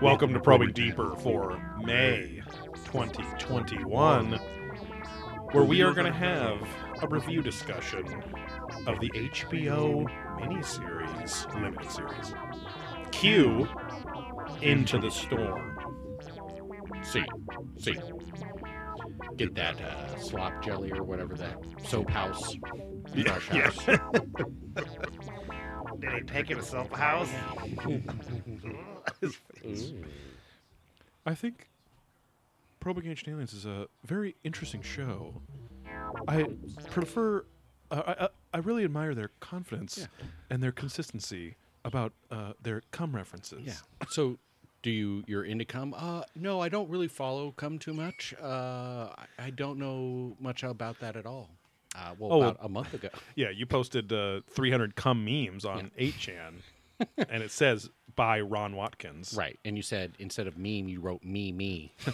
Welcome to Probing Deeper for May 2021, where we are going to have a review discussion of the HBO miniseries, limited series, Q Into the Storm. See, see. Get that uh, slop jelly or whatever that soap house, brush house. Did he take it to soap house? Ooh. I think Probing Ancient Aliens is a very interesting show. I prefer, uh, I, I, I really admire their confidence Yeah. and their consistency about uh, their cum references. Yeah. So, do you you're into cum? Uh, no, I don't really follow cum too much. Uh, I, I don't know much about that at all. Uh, well, Oh, about a month ago. Yeah, you posted uh, 300 cum memes on 8chan, and it says by Ron Watkins. Right. And you said instead of meme, you wrote me me.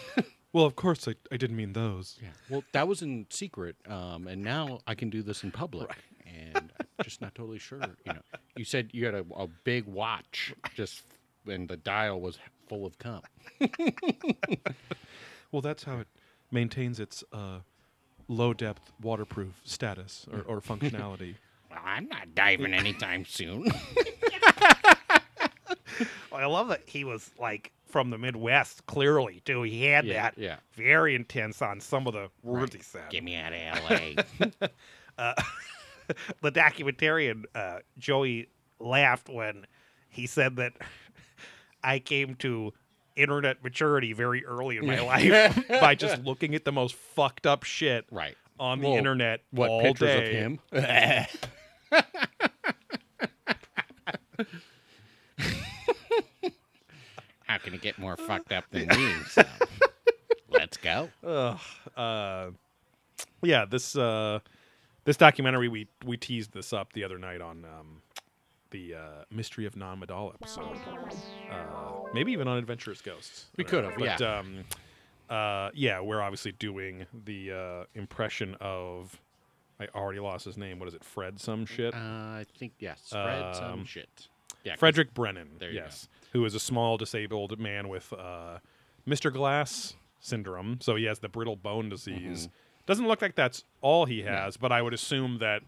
Well, of course, I, I didn't mean those. Yeah. Well, that was in secret, um, and now I can do this in public, and I'm just not totally sure. You know, you said you had a, a big watch, just and the dial was full of cum. Well, that's how it maintains its uh, low depth waterproof status or, or functionality. Well, I'm not diving anytime soon. I love that he was like from the Midwest, clearly too. He had Yeah, that yeah. very intense on some of the words he said. Get me out of L.A. uh, the documentarian uh, Joey laughed when he said that I came to internet maturity very early in my life. by just looking at the most fucked up shit right. on the Well, internet What all pictures day. of him? How can it get more fucked up than me? So, let's go. Uh, yeah, this uh, this documentary we we teased this up the other night on um, the uh, Mystery of Non Madal episode. Uh, maybe even on Adventurous Ghosts. We could have, but, yeah. Um, uh, yeah, we're obviously doing the uh, impression of. I already lost his name. What is it? Fred some shit. Uh, I think yes. Spread some Um, shit. Yeah, 'cause- Frederick Brennan. There you yes, who is a small disabled man with uh, Mr. Glass syndrome. So he has the brittle bone disease. Mm-hmm. Doesn't look like that's all he has, but I would assume that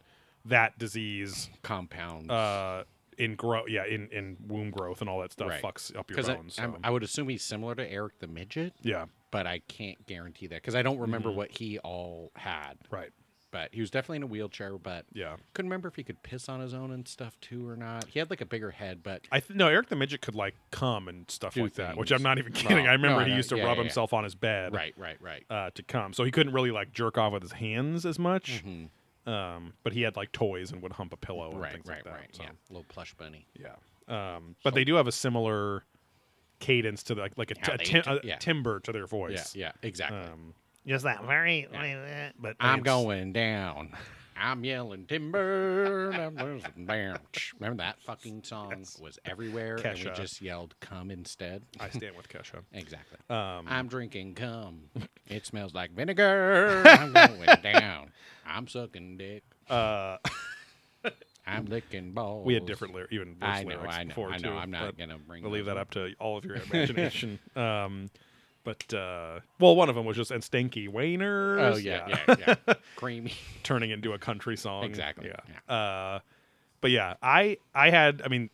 that disease compound uh, in grow, yeah, in, in womb growth and all that stuff Right. fucks up your Because bones. I, so. I would assume he's similar to Eric the midget, yeah, but I can't guarantee that because I don't remember Mm-hmm. what he all had. right. But he was definitely in a wheelchair. But Yeah, couldn't remember if he could piss on his own and stuff too or not. He had like a bigger head, but I th- no Eric the midget could like come and stuff Do like that, which things. I'm not even kidding. I remember no, he used to yeah, rub yeah, yeah. himself on his bed, right, right, right. uh, to come. So he couldn't really like jerk off with his hands as much. Mhm. Um, but he had like toys and would hump a pillow and Right, things right, like that. right. so, Yeah, little plush bunny. yeah. Um, but they do have a similar cadence to the, like like a, How t- a tim- t- a yeah. timber to their Yeah, voice. yeah, exactly. Um, Just that very, Yeah. but I'm it's- going down. I'm yelling timber. I'm losing down. Remember that fucking song was everywhere, and we just yelled "come" instead. I stand with Kesha. Exactly. Um, I'm drinking cum. It smells like vinegar. I'm going down. I'm sucking dick. uh, I'm licking balls. we had different lyrics, even worse I know. lyrics I know. before I know. too, I'm not gonna bring. I'll leave that up to all of your imagination. um, but uh, well, one of them was just and Stanky Wainers. Oh yeah, yeah, yeah. Creamy. turning into a country song. Exactly, Yeah. Uh, but yeah, I I had I mean,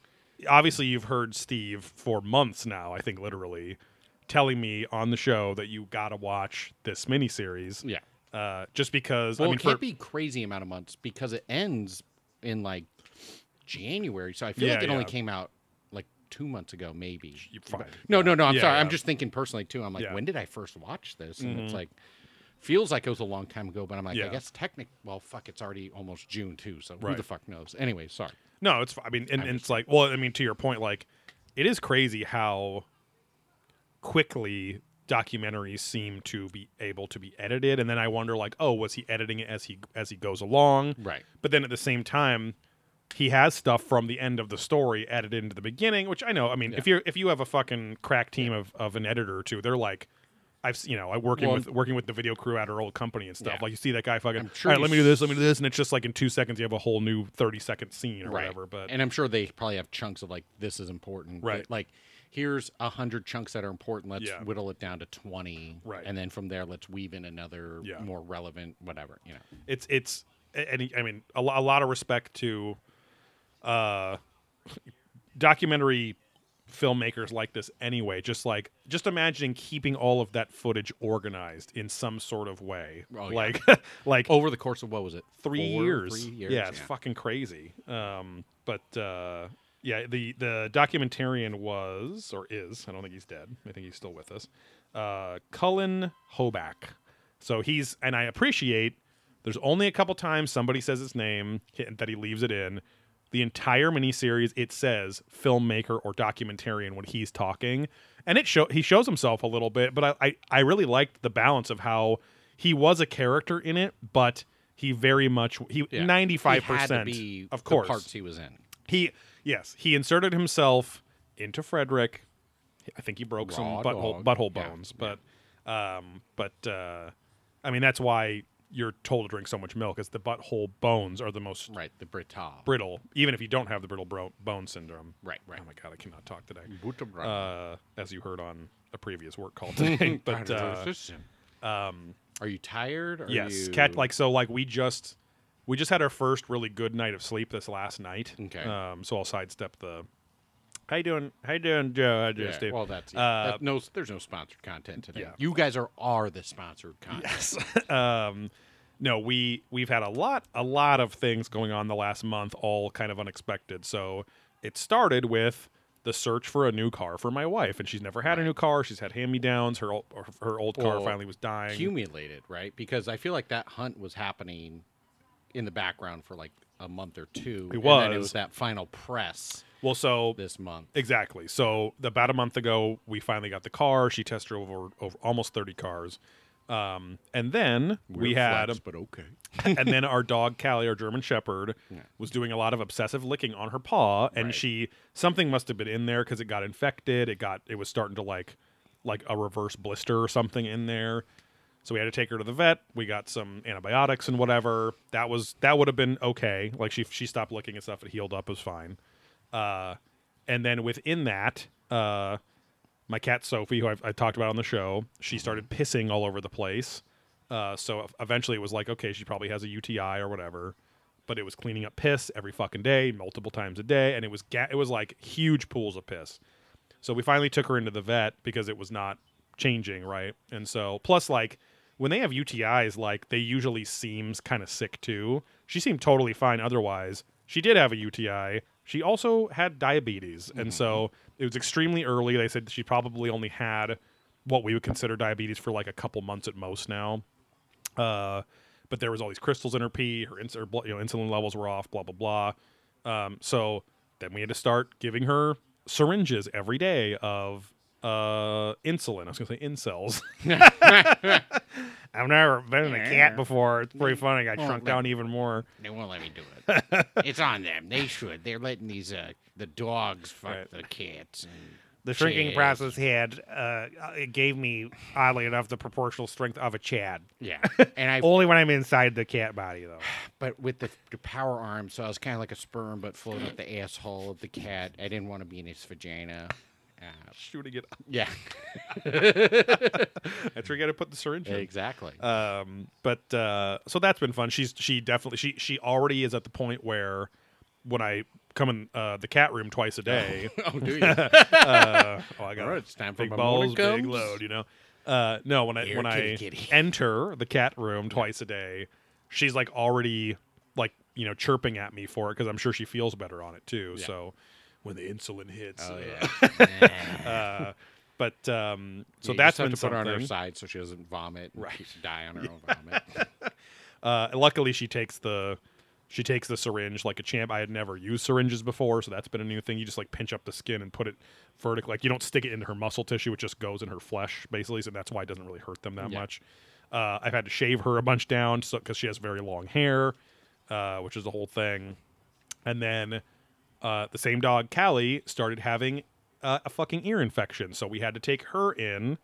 obviously you've heard Steve for months now. I think literally telling me on the show that you got to watch this miniseries. Yeah. Uh, just because Well, I mean, it can't for, be crazy amount of months because it ends in like January. So I feel Yeah, like it only came out two months ago, maybe. Fine. No, no, no. I'm Yeah, sorry. yeah. I'm just thinking personally too. I'm like, Yeah. when did I first watch this? And it's Mhm. like, feels like it was a long time ago, but I'm like. I guess technic. Well, fuck, it's already almost June too. So who the fuck knows? Anyway, sorry. no, it's. I mean, and, and it's like, well, I mean, to your point, like, it is crazy how quickly documentaries seem to be able to be edited, and then I wonder, like, oh, was he editing it as he as he goes along? Right. But then at the same time, he has stuff from the end of the story added into the beginning, which I know. I mean, if you if you have a fucking crack team of, of an editor or two, they're like, I've you know I working Well, with working with the video crew at our old company and stuff. Yeah. Like you see that guy fucking. Sure All right, let me do this. Let me do this, and it's just like in two seconds you have a whole new thirty second scene or right. whatever. But and I'm sure they probably have chunks of like this is important. but, Right. Like here's a hundred chunks that are important. Let's Yeah. whittle it down to twenty. Right. And then from there, let's weave in another Yeah. more relevant whatever. You know. it's it's and I mean a, a lot of respect to uh documentary filmmakers like this anyway just like just imagining keeping all of that footage organized in some sort of way Oh, yeah. like like Over the course of what was it? three Four, years. Three years. Yeah, it's fucking crazy. Um, but uh, yeah, the the documentarian was or is I don't think he's dead. I think he's still with us. Uh, Cullen Hoback. So he's and I appreciate. There's only a couple times somebody says his name that he leaves it in. The entire miniseries it says filmmaker or documentarian when he's talking, and it show he shows himself a little bit. But I I, I really liked the balance of how he was a character in it, but he very much he Yeah. ninety five He had to percent be of the course parts he was in. he yes he inserted himself into Frederick. I think he broke some Raw butthole dog. butthole Yeah, bones, but um, but uh, I mean that's why you're told to drink so much milk, is the butthole bones are the most Right. The Brita. brittle, even if you don't have the brittle bro- bone syndrome. Right. Right. Oh my god, I cannot talk today. Uh, Uh, as you heard on a previous work call today, but uh, um, are you tired? Are yes, you... cat like so like we just we just had our first really good night of sleep this last night. Okay. Um, so I'll sidestep the. How you doing? How you doing, Joe? How you doing, Yeah, Steve? well, that's Uh, that, no. There's no sponsored content today. yeah. You guys are are the sponsored content. um, no, we we've had a lot a lot of things going on the last month, all kind of unexpected. So it started with the search for a new car for my wife, and she's never had a new car. She's had hand me downs. Her ol- her old car Well, finally was dying. accumulated, right? Because I feel like that hunt was happening in the background for like a month or two. It and then it was. was that final press well, so this month. Exactly. So about a month ago, we finally got the car. She tested drove over, over almost thirty cars, um, and then we had, flex, but okay. and then our dog Callie, our German Shepherd, Yeah. was doing a lot of obsessive licking on her paw, and Right. she something must have been in there because it got infected. It got it was starting to like like a reverse blister or something in there. So we had to take her to the vet. We got some antibiotics and whatever. That was that would have been okay. Like she she stopped licking and stuff. It healed up. It was fine. Uh, and then within that, uh, my cat Sophie, who I've, I talked about on the show, she started pissing all over the place. Uh, so eventually it was like, okay, she probably has a UTI or whatever. But it was cleaning up piss every fucking day, multiple times a day, and it was ga- it was like huge pools of piss. So we finally took her into the vet because it was not changing, right? And so plus like when they have UTIs, like they usually seems kind of sick too. She seemed totally fine otherwise. She did have a UTI. She also had diabetes, and so it was extremely early. They said she probably only had what we would consider diabetes for like a couple months at most now. Uh, but there was all these crystals in her pee. Her, ins- her blo- you know, insulin levels were off. Blah blah blah. Um, so then we had to start giving her syringes every day of uh, insulin. I was going to say incels. I've never been in a cat before. It's pretty funny. I Well, shrunk down even more. They won't let me do it. it's on them. They should. They're letting these uh the dogs fuck Right. the cats. And The shrinking process had uh, it gave me oddly enough the proportional strength of a Chad. Yeah, and I Only when I'm inside the cat body though. but with the, the power arm, so I was kind of like a sperm, but floating up the asshole of the cat. I didn't want to be in his vagina. Uh, Shooting it. yeah, That's where you got to put the syringe in. exactly. Um, but uh, so that's been fun. She's she definitely she she already is at the point where when I come in uh, the cat room twice a day. oh, do you? uh, oh, I got right, it's time for big my balls, big load. You know. Uh, no, when I Here, when kitty, I kitty. enter the cat room twice a day, she's like already like you know chirping at me for it because I'm sure she feels better on it too. Yeah. So when the insulin hits, Oh uh, yeah. uh, but um, so Yeah, that's been to put her on her side so she doesn't vomit. And Right. Die on her own vomit. Uh, luckily, she takes the she takes the syringe like a champ. I had never used syringes before, so that's been a new thing. You just like pinch up the skin and put it vertical. Like you don't stick it into her muscle tissue; it just goes in her flesh, basically. So that's why it doesn't really hurt them that Yeah. much. Uh, I've had to shave her a bunch down so because she has very long hair, uh, which is the whole thing. And then uh, the same dog, Callie, started having uh, a fucking ear infection, so we had to take her in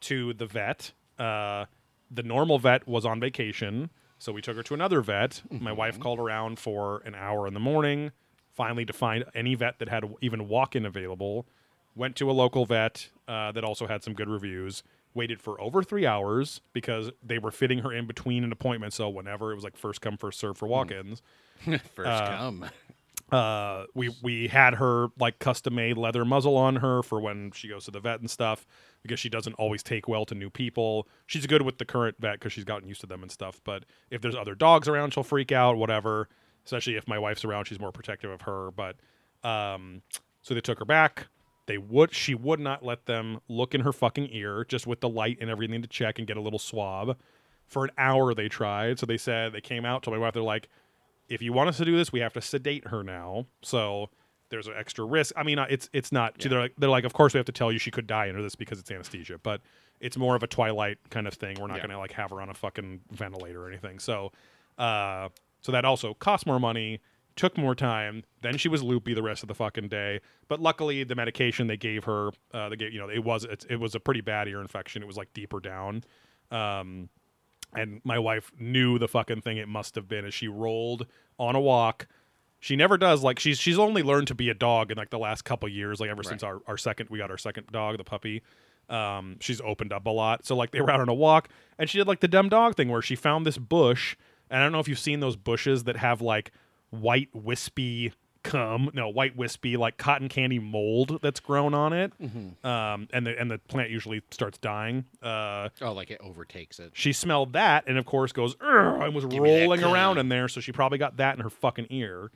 to the vet. Uh, the normal vet was on vacation, so we took her to another vet. My wife called around for an hour in the morning, finally to find any vet that had even walk-in available. Went to a local vet uh, that also had some good reviews. Waited for over three hours because they were fitting her in between an appointment. So whenever it was like first come first serve for walk-ins, First come. Uh, we we had her like custom made leather muzzle on her for when she goes to the vet and stuff because she doesn't always take well to new people. She's good with the current vet because she's gotten used to them and stuff. But if there's other dogs around, she'll freak out. Whatever. Especially if my wife's around, she's more protective of her. But um, so they took her back. They would she would not let them look in her fucking ear just with the light and everything to check and get a little swab. For an hour they tried. So they said they came out to my wife. They're like, if you want us to do this, we have to sedate her now. So there's an extra risk. I mean, uh, it's it's not. They're like they're like, of course we have to tell you she could die under this because it's anesthesia, but it's more of a Twilight kind of thing. We're not Yeah. going to like have her on a fucking ventilator or anything. So, uh, so that also cost more money, took more time. Then she was loopy the rest of the fucking day. But luckily, the medication they gave her, uh, they gave you know, it was it, it was a pretty bad ear infection. It was like deeper down. Um, and my wife knew the fucking thing it must have been as she rolled on a walk. She never does like she's she's only learned to be a dog in like the last couple years, like ever since our, our second we got our second dog, the puppy. Um, she's opened up a lot. So like they were out on a walk and she did like the dumb dog thing where she found this bush. And I don't know if you've seen those bushes that have like white wispy cum, no, white wispy like cotton candy mold that's grown on it. Um, and the and the plant usually starts dying. Uh Oh, like it overtakes it. she smelled that and of course goes and was Give rolling around in there so she probably got that in her fucking ear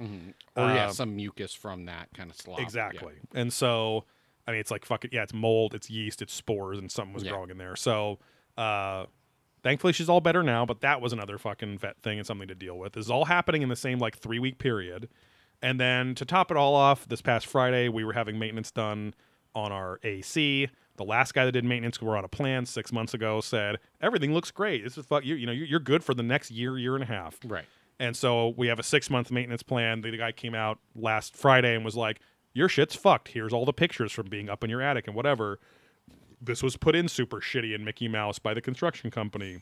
Or yeah, Uh, some mucus from that kind of slop. yeah. exactly and so i mean it's like fucking yeah it's mold it's yeast it's spores and something was Yeah. growing in there so uh thankfully she's all better now but that was another fucking vet thing and something to deal with this is all happening in the same like three week period and then to top it all off this past friday we were having maintenance done on our ac the last guy that did maintenance we were on a plan six months ago said everything looks great this is fuck you you know you're you're good for the next year year and a half Right. and so we have a six month maintenance plan. The guy came out last Friday and was like, Your shit's fucked. Here's all the pictures from being up in your attic and whatever. This was put in super shitty and Mickey Mouse by the construction company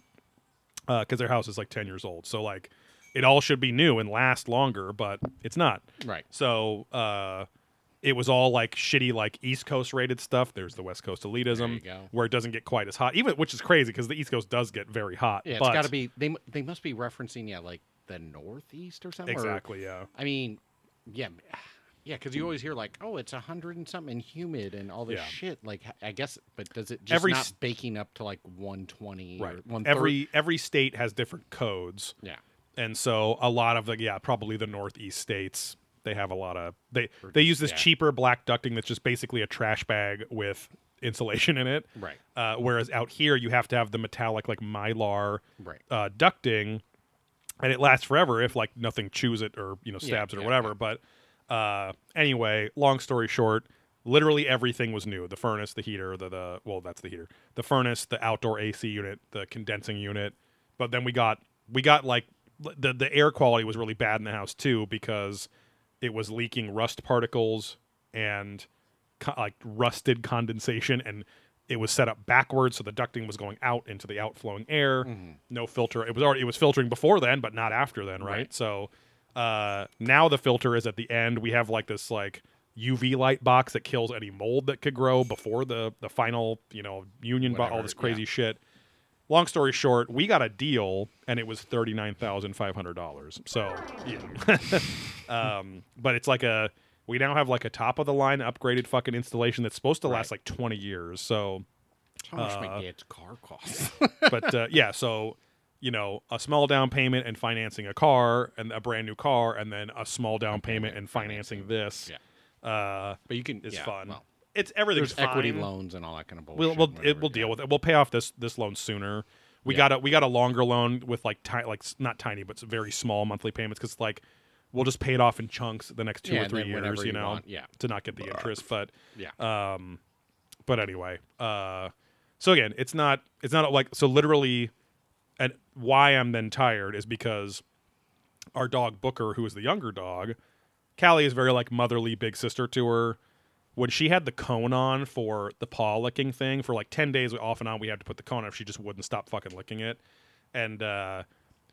uh, because their house is like 10 years old. So, like, it all should be new and last longer, but it's not. Right. So, uh, it was all like shitty, like East Coast rated stuff. There's the West Coast elitism, where it doesn't get quite as hot, even which is crazy because the East Coast does get very hot. Yeah, it's but- got to be. They they must be referencing yeah, like the northeast or something. or- exactly. Yeah, I mean, yeah, yeah, because you always hear like, oh, it's a hundred and something and humid and all this Yeah. shit. Like, I guess, but does it just Every not baking up to like one twenty right. or Every every state has different codes. Yeah. And so a lot of the yeah probably the northeast states they have a lot of they they use this yeah. cheaper black ducting that's just basically a trash bag with insulation in it Right. uh, whereas out here you have to have the metallic like mylar Right. uh, ducting and it lasts forever if like nothing chews it or you know Yeah, stabs it or yeah, whatever yeah. but uh, anyway long story short literally everything was new the furnace the heater the, the well that's the heater the furnace the outdoor ac unit the condensing unit but then we got we got like the the air quality was really bad in the house too because it was leaking rust particles and co- like rusted condensation and it was set up backwards so the ducting was going out into the outflowing air. No filter it was already it was filtering before then but not after then right, Right. so uh now the filter is at the end. We have like this like uv light box that kills any mold that could grow before the the final you know union bo- all this crazy yeah. shit long story short we got a deal and it was $39500 so yeah um, but it's like a we now have like a top of the line upgraded fucking installation that's supposed to last Right. like 20 years so How much Uh, my dad's car costs? but uh, yeah so you know a small down payment and financing a car and a brand new car and then a small down payment and financing this yeah. uh, But you can. is yeah, fun Well, it's everything's there's equity fine. loans and all that kind of bullshit. we'll we'll, it, we'll deal with it we'll pay off this this loan sooner we Yeah. got a we got a longer loan with like ti- like s- not tiny but s- very small monthly payments because like we'll just pay it off in chunks the next two Yeah, or and three then years you you know want, yeah. to not get the interest but Yeah. um but anyway uh so again it's not it's not like so literally and why i'm then tired is because our dog booker who is the younger dog callie is very like motherly big sister to her when she had the cone on for the paw licking thing for like 10 days off and on we had to put the cone on if she just wouldn't stop fucking licking it. And uh,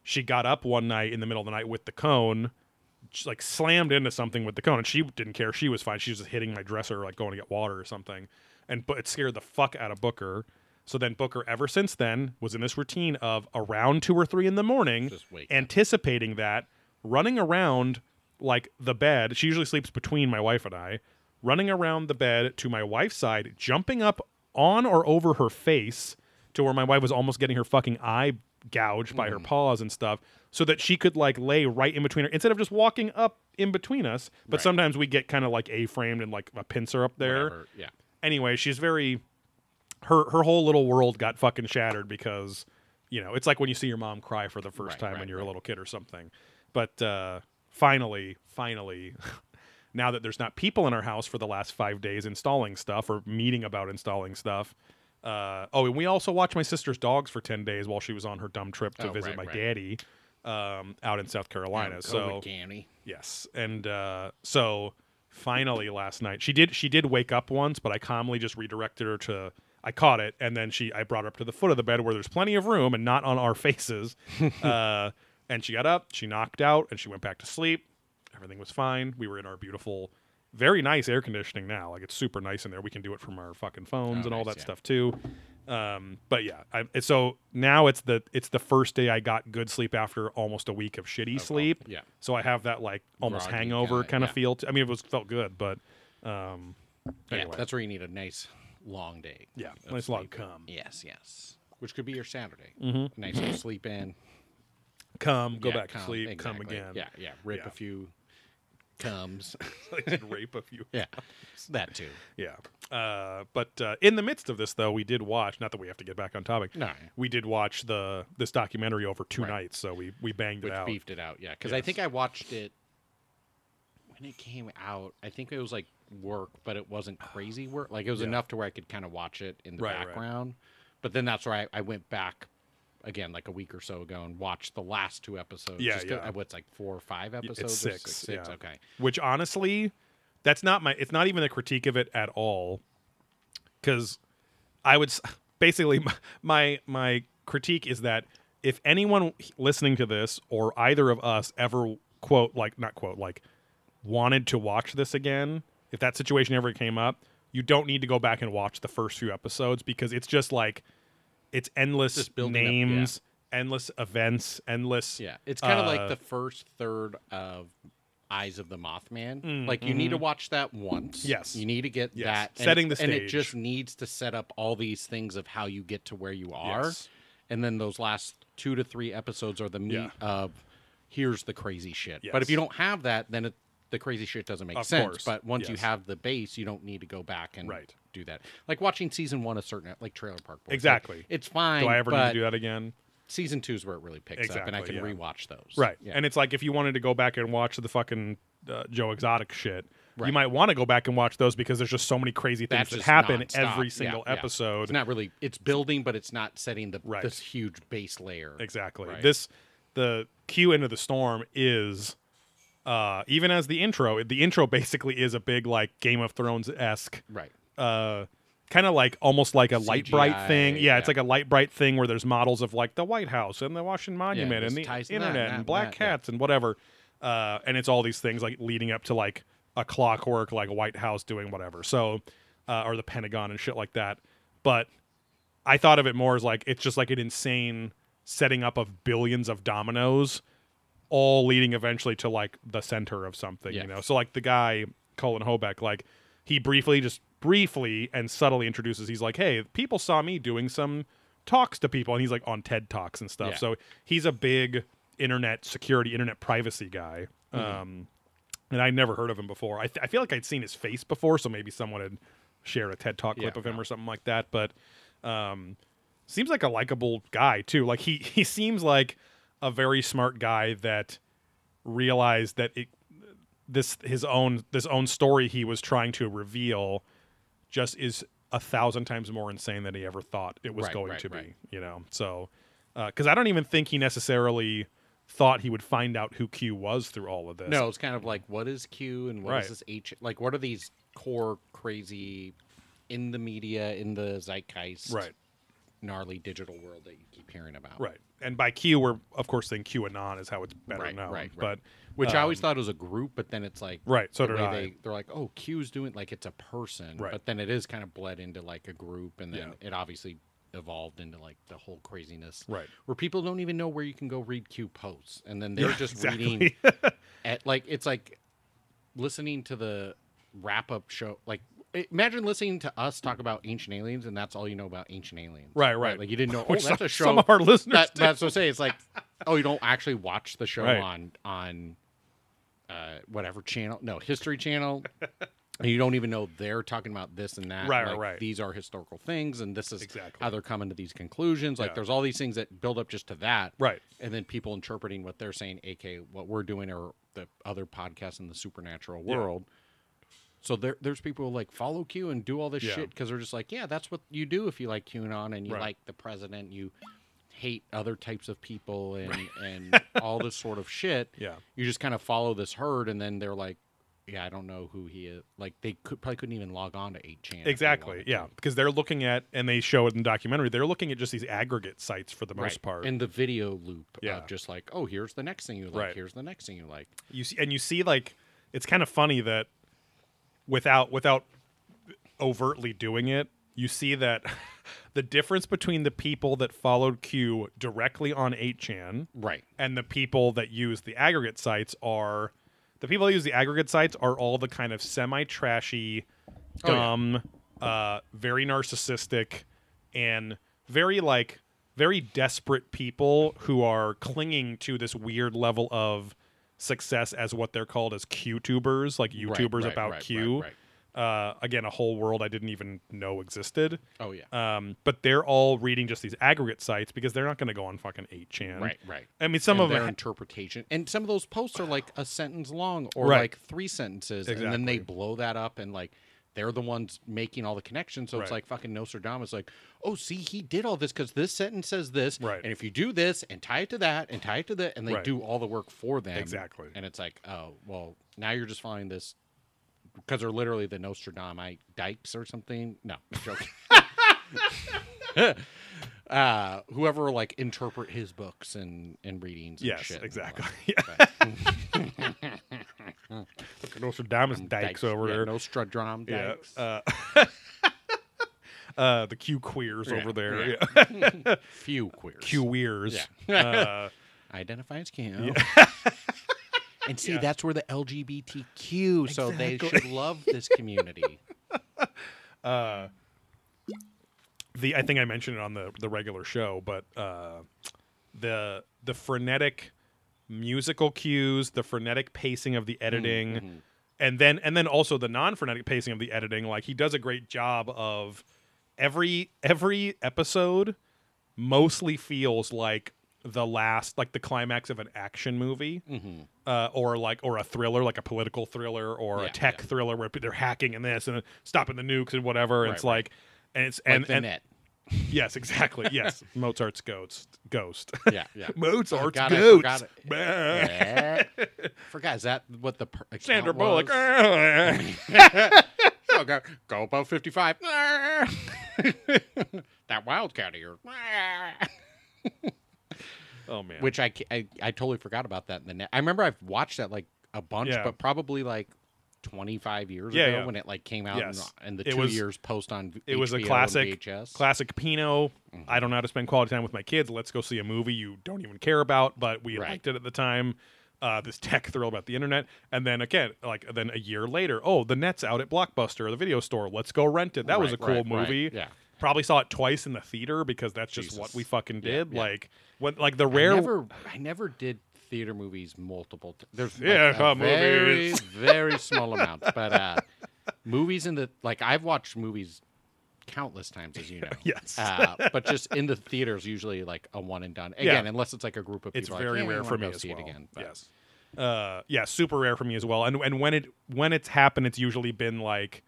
she got up one night in the middle of the night with the cone she, like slammed into something with the cone. And she didn't care. She was fine. She was just hitting my dresser like going to get water or something. And but it scared the fuck out of booker. So then booker ever since then was in this routine of around two or three in the morning anticipating that running around like the bed she usually sleeps between my wife and i running around the bed to my wife's side jumping up on or over her face to where my wife was almost getting her fucking eye gouged by her paws and stuff so that she could like lay right in between her instead of just walking up in between us but Right. sometimes we get kind of like a framed and like a pincer up there Whatever. Yeah. anyway, she's very her her whole little world got fucking shattered because you know it's like when you see your mom cry for the first Right, time right, when you're a little kid or something. But uh, finally, finally, now that there's not people in our house for the last five days installing stuff or meeting about installing stuff. Uh, oh, and we also watched my sister's dogs for ten days while she was on her dumb trip to Oh, visit right, my right. daddy um, out in South Carolina. Oh, so COVID. Yes, and uh, so finally last night she did she did wake up once, but I calmly just redirected her to. I caught it, and then she I brought her up to the foot of the bed where there's plenty of room and not on our faces. uh, and she got up, she knocked out, and she went back to sleep. Everything was fine. We were in our beautiful, very nice air conditioning now. Like it's super nice in there. We can do it from our fucking phones Oh, and all nice, that yeah. stuff too. Um, but yeah, I, so now it's the it's the first day I got good sleep after almost a week of shitty sleep. yeah. So I have that like almost Groggy hangover kinda, yeah. feel. To, I mean, it was felt good, but um, Yeah, that's where you need a nice long day. yeah, of nice long come, Yes, yes. Which could be your Saturday. Mhm. Nice sleep in. come, go Yeah, back to come, sleep, come again. Yeah, yeah. Rip Yeah. a few comes. like did rape a few. yeah, that too. Yeah. Uh, but uh, in the midst of this, though, we did watch. Not that we have to get back on topic. No, We did watch the this documentary over two Right. nights, so we we banged which it out. beefed it out. Yeah, because I Yes. think I watched it when it came out. I think it was like work, but it wasn't crazy work. Like it was Yeah. enough to where I could kind of watch it in the Right, right. background. But then that's where I, I went back again, like a week or so ago, and watched the last two episodes. Yeah, just yeah. uh, What's like four or five it's episodes? or six, Six, six? yeah. Okay. Which honestly, that's not my. It's not even a critique of it at all, because I would basically my, my my critique is that if anyone listening to this or either of us ever quote like not quote like wanted to watch this again, if that situation ever came up, you don't need to go back and watch the first few episodes because it's just like it's endless building up, yeah. names, endless events, endless Yeah, it's kind of Uh, like the first third of Eyes of the Mothman. Mm, like you need to watch that once. Yes. you need to get Yes. that Setting it- the and it just needs to set up all these things of how you get to where you are, Yes. and then those last two to three episodes are the meat Yeah. of here's the crazy shit. But if you don't have that, then it, the crazy shit doesn't make Of sense. course. But once you have the base, you don't need to go back and Right. do that. Like watching season one of certain like Trailer Park Boys. Like, Exactly. it's fine. Do I ever need to do that again? Season two is where it really picks up, and I can yeah. rewatch those. Right. Yeah. And it's like if you wanted to go back and watch the fucking uh, Joe Exotic shit, you might want to go back and watch those because there's just so many crazy things That's that happen nonstop. every single yeah. episode. It's not really. It's building, but it's not setting the Right. this huge base layer. Exactly. Right. This the Q into the storm is uh even as the intro, the intro basically is a big like Game of Thrones esque Right. uh kind of like almost like a light bright thing. Yeah, it's like a light bright thing where there's models of like the White House and the Washington Monument this and the to that, internet that, and black that, yeah. cats and whatever. Uh and it's all these things like leading up to like a clockwork like White House doing whatever. So uh or the Pentagon and shit like that. But I thought of it more as like it's just like an insane setting up of billions of dominoes all leading eventually to like the center of something, Yeah. you know. So like the guy Cullen Hoback, like he briefly, just briefly and subtly introduces. He's like, "Hey, people saw me doing some talks to people," and he's like on TED talks and stuff. Yeah. So he's a big internet security, internet privacy guy. Mm-hmm. Um, and I never heard of him before. I, th- I feel like I'd seen his face before, so maybe someone had shared a TED talk clip Yeah, of him or something like that. But um, seems like a likable guy too. Like he he seems like a very smart guy that realized that it this his own this own story he was trying to reveal just is a thousand times more insane than he ever thought it was Right, going right, to be. You know, so uh, because I don't even think he necessarily thought he would find out who Q was through all of this. No, it's kind of like what is Q and what is Right. this H? Like, what are these core crazy, in the media, in the zeitgeist, Right. gnarly digital world that you keep hearing about. Right. And by Q, we're of course saying QAnon is how it's better Right, known. right, right. But Which I always um, thought was a group, but then it's like Right, so did I. They, they're like, oh, Q's doing like it's a person, Right. but then it is kind of bled into like a group, and then Yeah. it obviously evolved into like the whole craziness, Right. Where people don't even know where you can go read Q posts, and then they're Yeah, just exactly. reading at like it's like listening to the wrap up show. Like imagine listening to us talk about ancient aliens, and that's all you know about ancient aliens, Right, right. Like you didn't know. Oh, that's some, a show. some of our listeners That, that's what I say. It's like, oh, you don't actually watch the show Right. on on uh, whatever channel? No, History Channel. and you don't even know they're talking about this and that. Right, right, like, right. These are historical things, and this is Exactly. how they're coming to these conclusions. Like, Yeah. there's all these things that build up just to that, Right. And then people interpreting what they're saying, aka what we're doing, or the other podcasts in the supernatural Yeah. So there, there's people who like follow Q and do all this Yeah. shit because they're just like, yeah, that's what you do if you like QAnon and you Right. like the president, you hate other types of people and and all this sort of shit. Yeah. You just kind of follow this herd, and then they're like, yeah, I don't know who he is. Like they could probably couldn't even log on to 8chan. Exactly. Yeah. Because they're looking at, and they show it in the documentary, they're looking at just these aggregate sites for the most Right. part. And the video loop Yeah. of just like, oh, here's the next thing you like. Right. Here's the next thing you like. you see, and you see, like, it's kind of funny that without without overtly doing it, you see that the difference between the people that followed Q directly on 8chan Right. and the people that use the aggregate sites are the people that use the aggregate sites are all the kind of semi trashy, Oh, yeah. dumb, uh, very narcissistic, and very like very desperate people who are clinging to this weird level of success as what they're called as Q-tubers, like YouTubers right, about right, Q. right, Uh, again, a whole world I didn't even know existed. Oh yeah. Um, but they're all reading just these aggregate sites because they're not going to go on fucking 8chan. right. Right. I mean, some and of their them. interpretation, and some of those posts are like a sentence long or Right. like three sentences, and then they blow that up and like they're the ones making all the connections. So it's like fucking Nostradamus, like, oh, see, he did all this because this sentence says this, Right. And if you do this and tie it to that and tie it to that, and they Right. do all the work for them, Exactly. And it's like, oh, well, now you're just following this because they're literally the Nostradamite dykes or something. No, I'm joking. uh, whoever like interpret his books and and readings. And Yes, shit and exactly. Yeah. Look at Nostradamus dykes over yeah, there. Nostradam yeah. dykes. Uh, uh, the Q queers Yeah, over there. yeah. Yeah. Few queers. Q. Yeah. uh, Identify as Q. and see, that's where the LGBTQ. So they should love this community. uh, the I think I mentioned it on the the regular show, but uh, the the frenetic musical cues, the frenetic pacing of the editing, Mm, mm-hmm. and then and then also the non-frenetic pacing of the editing. Like he does a great job of every every episode mostly feels like the last like the climax of an action movie Mm-hmm. uh, or like or a thriller like a political thriller or Yeah, a tech yeah. thriller where they're hacking and this and stopping the nukes and whatever Right, it's right. like and it's Like and, and. Yes exactly yes mozart's ghost ghost Yeah, yeah. mozart's I ghost forgot it. Bah. Yeah. Forgot, is that what the per- sandra bullock oh, go, go above 55. that wildcat here. oh man Which I, I, I totally forgot about that in the net. I remember I've watched that like a bunch, Yeah. but probably like 25 years Yeah, ago yeah. when it like came out Yes. in, in the It two was- years post on v- it was a classic classic Pino. Mm-hmm. I don't know how to spend quality time with my kids. Let's go see a movie you don't even care about, but we Right. liked it at the time. Uh, this tech thrill about the internet, and then again, like then a year later, oh, the net's out at Blockbuster or the video store. Let's go rent it. That was a cool right, right. movie. Yeah. Probably saw it twice in the theater because that's just Jesus. what we fucking Yeah, did. yeah. Like when like the rare I never, I never did theater movies multiple. T- there's like, Yeah, very, movies. very small amount, but uh, movies in the like I've watched movies countless times, as you know. Yes. uh, but just in the theaters, usually like a one and done. Again, Yeah. unless it's like a group of people. it's like, very "Yeah, rare for me as see well. it again. but- Yes. Uh, yeah, super rare for me as well. And and when it when it's happened, it's usually been like,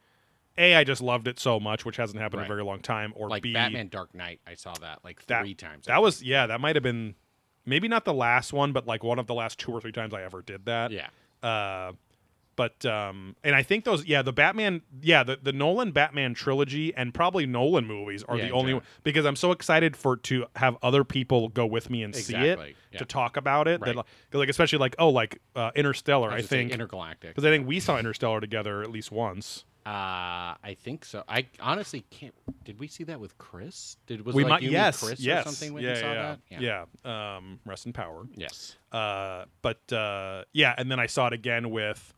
a I just loved it so much, which hasn't happened in a very long time, or like b Batman Dark Knight, I saw that like that three times. I That was yeah, that might have been maybe not the last one, but like one of the last two or three times I ever did that. yeah. Uh, but um, and I think those yeah the Batman yeah the, the Nolan Batman trilogy and probably Nolan movies are Yeah, the only general. because I'm so excited for to have other people go with me and see it yeah. to talk about it. That, Right. like, like especially like oh like uh, Interstellar I, I, was gonna say think intergalactic. because I think we saw Interstellar together at least once. Uh, I think so. I honestly can't. Did we see that with Chris? Did was we like might you yes and Chris yes or something when yeah, you saw yeah, that? yeah yeah um rest in power Yes. uh but uh yeah and then I saw it again with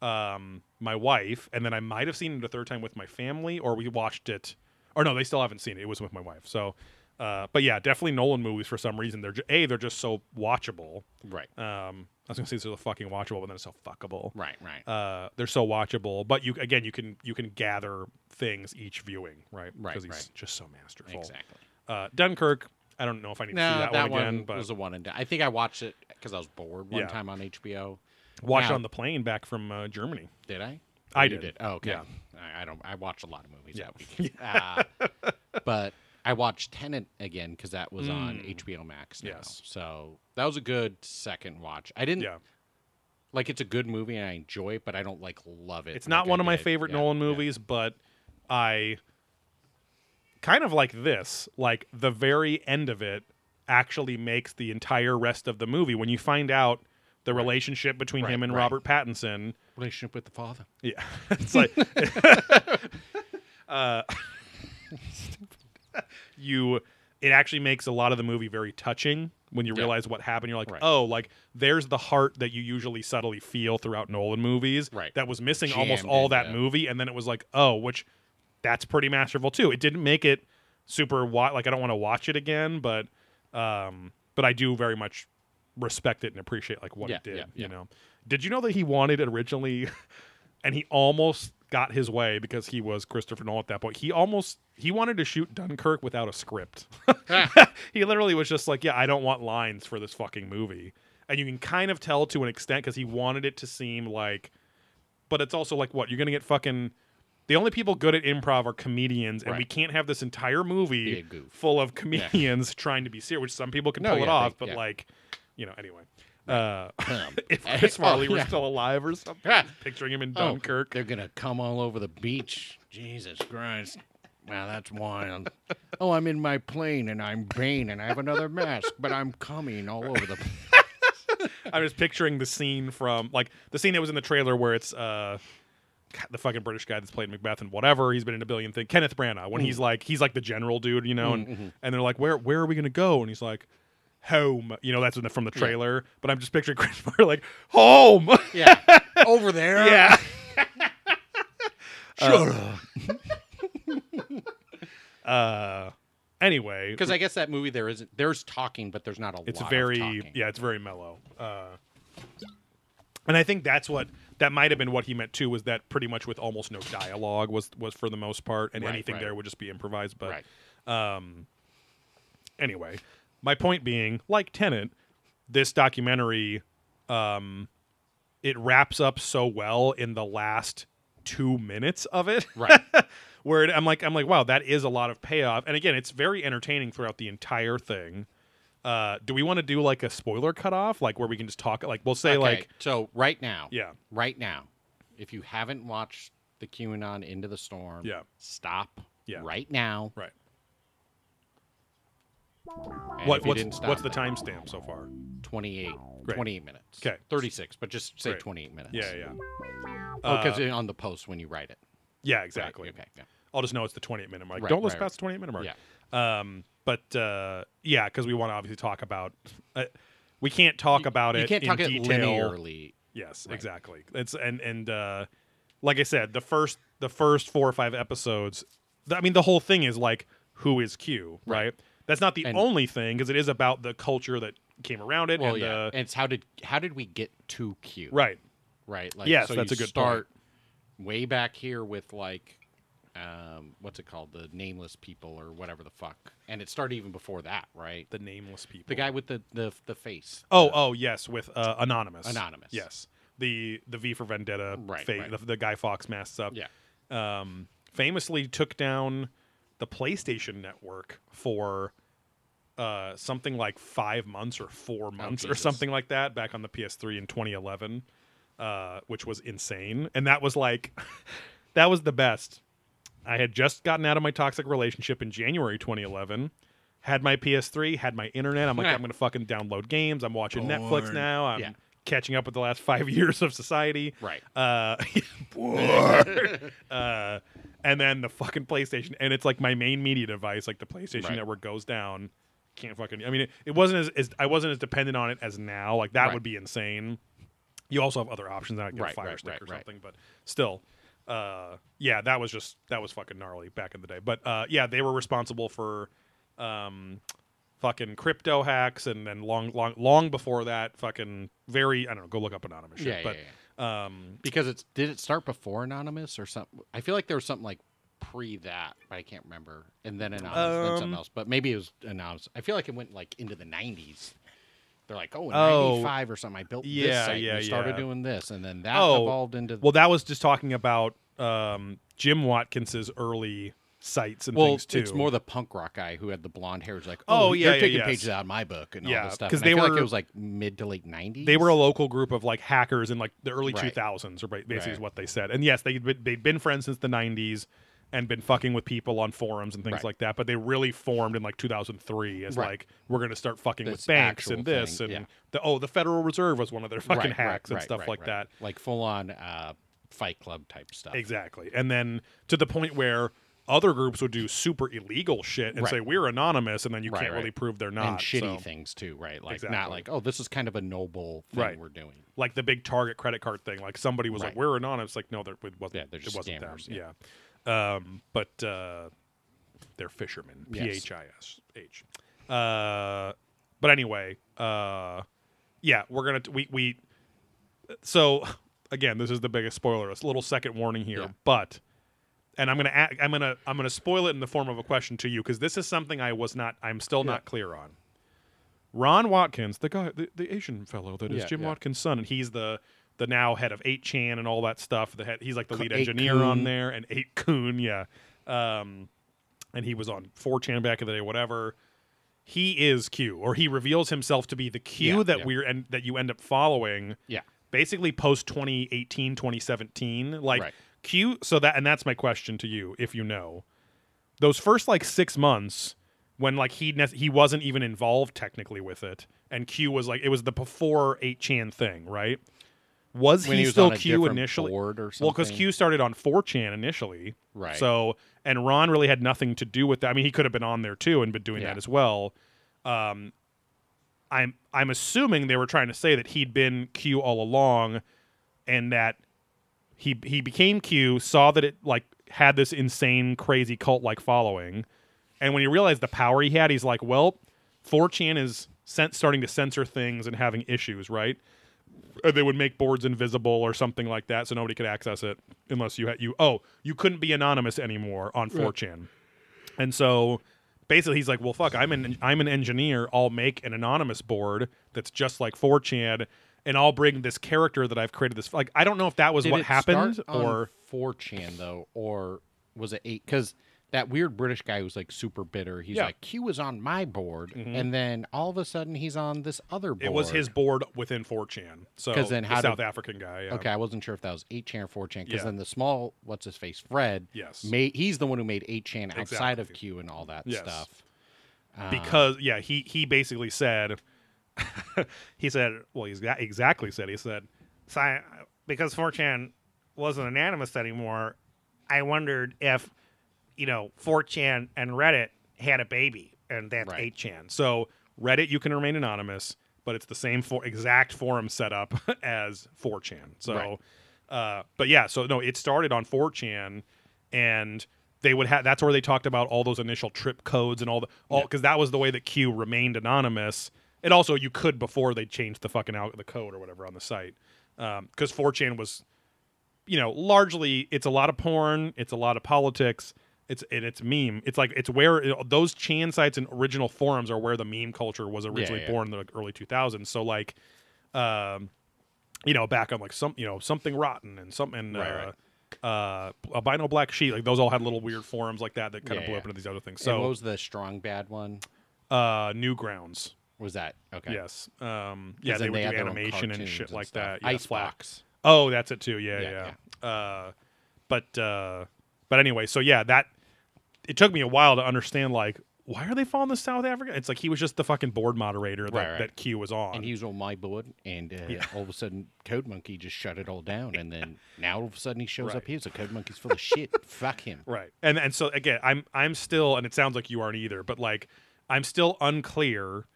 um my wife and then I might have seen it a third time with my family or we watched it or no they still haven't seen it it was with my wife so uh but yeah definitely Nolan movies for some reason they're ju- a they're just so watchable Right. um I was gonna say they're so fucking watchable but then it's so fuckable Right. Right. uh, they're so watchable. But you again, you can you can gather things each viewing, right? Right, Because he's right. just so masterful. exactly. Uh, Dunkirk. I don't know if I need to see that, that, one one, again, but was a one and done. I think I watched it because I was bored one Yeah. time on HBO. watch now- on the plane back from uh, Germany. Did I? I You did. Oh, okay. Yeah. I, I don't. I watched a lot of movies Yeah. that week. uh, but I watched Tenet again because that was on Mm. HBO Max. Now. Yes. So that was a good second watch. I didn't Yeah, like. It's a good movie and I enjoy it, but I don't like love it. it's not like one I of my did. favorite Yeah, Nolan yeah. movies, but I kind of like this. Like the very end of it actually makes the entire rest of the movie when you find out the relationship between Right, him and right. Robert Pattinson. Relationship with the father. Yeah, it's like uh, you. It actually makes a lot of the movie very touching when you Yeah. realize what happened. You're like, Right. oh, like there's the heart that you usually subtly feel throughout Nolan movies. Right. That was missing almost all in, that yeah. movie, and then it was like, oh, which that's pretty masterful too. It didn't make it super wa- like I don't want to watch it again, but um, but I do very much respect it and appreciate like what Yeah, it did. You know, did you know that he wanted it originally, and he almost got his way because he was Christopher Nolan at that point. He almost he wanted to shoot Dunkirk without a script. he literally was just like, yeah, I don't want lines for this fucking movie, and you can kind of tell to an extent because he wanted it to seem like, but it's also like what you're gonna get fucking. The only people good at improv are comedians, and we can't have this entire movie full of comedians trying to be serious, which some people can No, pull it off, they- but yeah. like, you know, anyway. Uh, if Chris oh, Farley were still alive or something, picturing him in Oh, Dunkirk. they're gonna come all over the beach. Jesus Christ. Wow, that's wild. Oh, I'm in my plane and I'm Bane and I have another mask, but I'm coming all over the. I'm just picturing the scene from like the scene that was in the trailer where it's uh God, the fucking British guy that's played Macbeth and whatever. He's been in a billion things. Kenneth Branagh when Mm. he's like he's like the general dude, you know, and mm-hmm. and they're like, where where are we gonna go? And he's like, home. You know, that's in the, from the Yeah. trailer. But I'm just picturing Chris Farley like home. Yeah, over there. yeah. Shut up. Uh. Anyway, Because I guess that movie there isn't. There's talking, but there's not a it's lot. very Of talking. yeah it's very mellow uh and i think that's what that might have been what he meant too was that pretty much with almost no dialogue was was for the most part and Right, anything right. there would just be improvised but Right. um anyway my point being like Tenet this documentary um it wraps up so well in the last two minutes of it Right. where it, I'm like, I'm like, wow, that is a lot of payoff. And again, it's very entertaining throughout the entire thing. Uh, do we want to do like a spoiler cutoff, like where we can just talk, like we'll say, Okay, like, so right now. yeah, Right now, if you haven't watched the QAnon Into the Storm, Yeah. stop. Yeah. Right now. right. And What what's stop what's the timestamp so far? 28. Great. 28 minutes. 'Kay. 36, but just say Great. 28 minutes. Yeah, yeah, Oh, because Uh, on the post when you write it. yeah, Right, exactly. Okay. Yeah. I'll just know it's the 28 minute mark. Right, Don't listen right, past the 28 minute mark. Yeah. Um, but uh, yeah, because we want to obviously talk about. Uh, we can't talk about you it. can't in talk it detail. linearly. Yes, Right. exactly. It's and and uh, like I said, the first the first four or five episodes. I mean, the whole thing is like, who is Q? Right. That's not the And- only thing because it is about the culture that came around it. Well, and, yeah. uh, and it's how did how did we get to Q? right. Right. Like, Yes, so that's you a good start way back here with like, um, what's it called, the nameless people or whatever the fuck, and it started even before that, right? The nameless people. The guy with the the the face. Oh, The- oh yes, with uh, anonymous. Anonymous. Yes. The the V for Vendetta. Right, fa- right. The, the Guy Fawkes masks up. yeah. um, famously took down the PlayStation Network for uh, something like five months or four months or Oh, Jesus. something like that back on the PS3 in 2011. uh, which was insane. And that was like, that was the best. I had just gotten out of my toxic relationship in January 2011. Had my PS3, had my internet. I'm like, I'm gonna fucking download games. I'm watching Netflix now. I'm Yeah. Catching up with the last five years of society. Right. Uh, uh, and then the fucking PlayStation, and it's like my main media device. Like the PlayStation Right. Network goes down, can't fucking. I mean, it, it wasn't as, as I wasn't as dependent on it as now. Like that Right. would be insane. You also have other options, like get Right, a Fire Stick or something, but still. Uh, yeah, that was just that was fucking gnarly back in the day. But uh, yeah, they were responsible for um, fucking crypto hacks, and then long, long, long before that, fucking very. I don't know. Go look up anonymous shit. Yeah, but yeah, um, Because it's did it start before Anonymous or something? I feel like there was something like pre that, but I can't remember. And then Anonymous, then Um, something else. But maybe it was Anonymous. I feel like it went like into the nineties. They're like, oh, in Oh. 95 or something, I built this site. yeah, and started yeah. doing this, and then that Oh, evolved into. Well, that was just talking about um, Jim Watkins's early sites and well, things too. it's more the punk rock guy who had the blonde hair. Who's like, Oh, oh, yeah, they're yeah, taking yes. pages out of my book and Yeah, all this stuff. Because they feel like were- it was like mid to late nineties. they were a local group of like hackers in like the early Right. 2000s, or ba- basically is what they said. And yes, they they'd been friends since the 90s and been fucking with people on forums and things Right. like that. But they really formed in like 2003 as Right. like we're going to start fucking with banks and this thing, and yeah. the oh the Federal Reserve was one of their fucking Right, right, hacks and right, stuff right, like right. that. like full on uh, Fight Club type stuff. Exactly. And then to the point where other groups would do super illegal shit and Right. say we're anonymous, and then you Right, can't right. really prove they're not. and shitty so- things too, right? Like Exactly. not like, oh, this is kind of a noble thing we're doing. Like the big Target credit card thing. Like somebody was like, "We're anonymous." Like, no, there it wasn't. Yeah, they're it just wasn't scammers, them. Yeah. Um, but uh, they're fishermen. P H I S H. Yes. H I S H. Uh, but anyway, uh, yeah, we're gonna t- we we. So again, this is the biggest spoiler. It's a little second warning here, Yeah. but and I'm gonna I'm gonna I'm gonna spoil it in the form of a question to you because this is something I was not I'm still Yeah. not clear on. Ron Watkins, the guy, the, the Asian fellow that is Yeah, Jim yeah. Watkins' son, and he's the the now head of 8chan and all that stuff. The head, he's like the lead 8 engineer on there, and 8kun, yeah. Um, and he was on 4chan back in the day, whatever. He is Q, or he reveals himself to be the Q Yeah, that we're and that you end up following Yeah. basically post 2018 2017 like Right. Q so that and that's my question to you if you know. Those first like six months when like he ne- he wasn't even involved technically with it and q was like it was the before 8chan thing right? Was he, he was still q initially? board or well because q started on 4chan initially. Right. so and ron really had nothing to do with that. I mean he could have been on there too and been doing Yeah. that as well. Um I'm I'm assuming they were trying to say that he'd been Q all along, and that he he became Q, saw that it like had this insane, crazy cult like following, and when he realized the power he had, he's like, well, 4chan is sen- starting to censor things and having issues, right? They would make boards invisible or something like that, so nobody could access it unless you had you. Oh, you couldn't be anonymous anymore on 4chan, and so basically he's like, well, fuck, I'm an I'm an engineer. I'll make an anonymous board that's just like 4chan, and I'll bring this character that I've created. This like I don't know if that was Did what happened or 4chan though, or was it eight? Because that weird British guy who's like super bitter. He's Yeah. Mm-hmm. like, Q was on my board, and then all of a sudden he's on this other board. it was his board within 4chan. So 'Cause then the did- South African guy. Yeah. Okay, I wasn't sure if that was 8chan or 4chan because Yeah. then the small, what's his face, Fred, Yes. made, he's the one who made 8chan outside of Q and all that Yes. stuff. Because yeah, he he basically said he said well he's got- exactly said he said So because 4chan wasn't anonymous anymore, I wondered if, you know, 4chan and Reddit had a baby, and that's Right. 8chan. so Reddit you can remain anonymous, but it's the same for exact forum setup as 4chan. So, Right. uh, but yeah, so no, it started on 4chan, and they would have that's where they talked about all those initial trip codes and all the all because that was the way that Q remained anonymous. It also you could before they changed the fucking out the code or whatever on the site because 4chan was you know, largely it's a lot of porn, it's a lot of politics, it's and it's meme. It's like it's where those Chan sites and original forums are where the meme culture was originally yeah. born in the early 2000s. So like, um, you know, back on like some you know something rotten and something. Right, uh, uh, albino black sheep, like those all had little weird forums like that that kind Yeah, of blew yeah. up into these other things. and what So, was the strong bad one? uh, Newgrounds, Was that okay? yes, um, yeah, they would do had their own animation and shit like stuff. that. Yeah. Icebox. Oh, that's it too. Yeah, Yeah, yeah. Uh, but uh, but anyway, so yeah, that it took me a while to understand like why are they following the South Africa? It's like he was just the fucking board moderator that, Right, right. that Q was on. and he was on my board, and uh, Yeah. all of a sudden, Code Monkey just shut it all down, and then now all of a sudden he shows Right. up here. So Code Monkey's full of shit. Fuck him. Right. And and so again, I'm I'm still and it sounds like you aren't either, but like I'm still unclear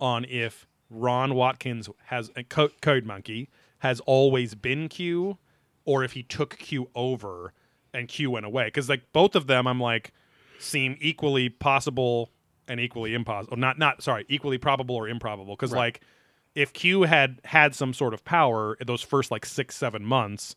on if Ron Watkins has a Co- Code Monkey has always been Q or if he took Q over and Q went away cuz like both of them I'm like seem equally possible and equally impossible. Not not sorry, equally probable or improbable cuz Right. like if Q had had some sort of power in those first like 6 7 months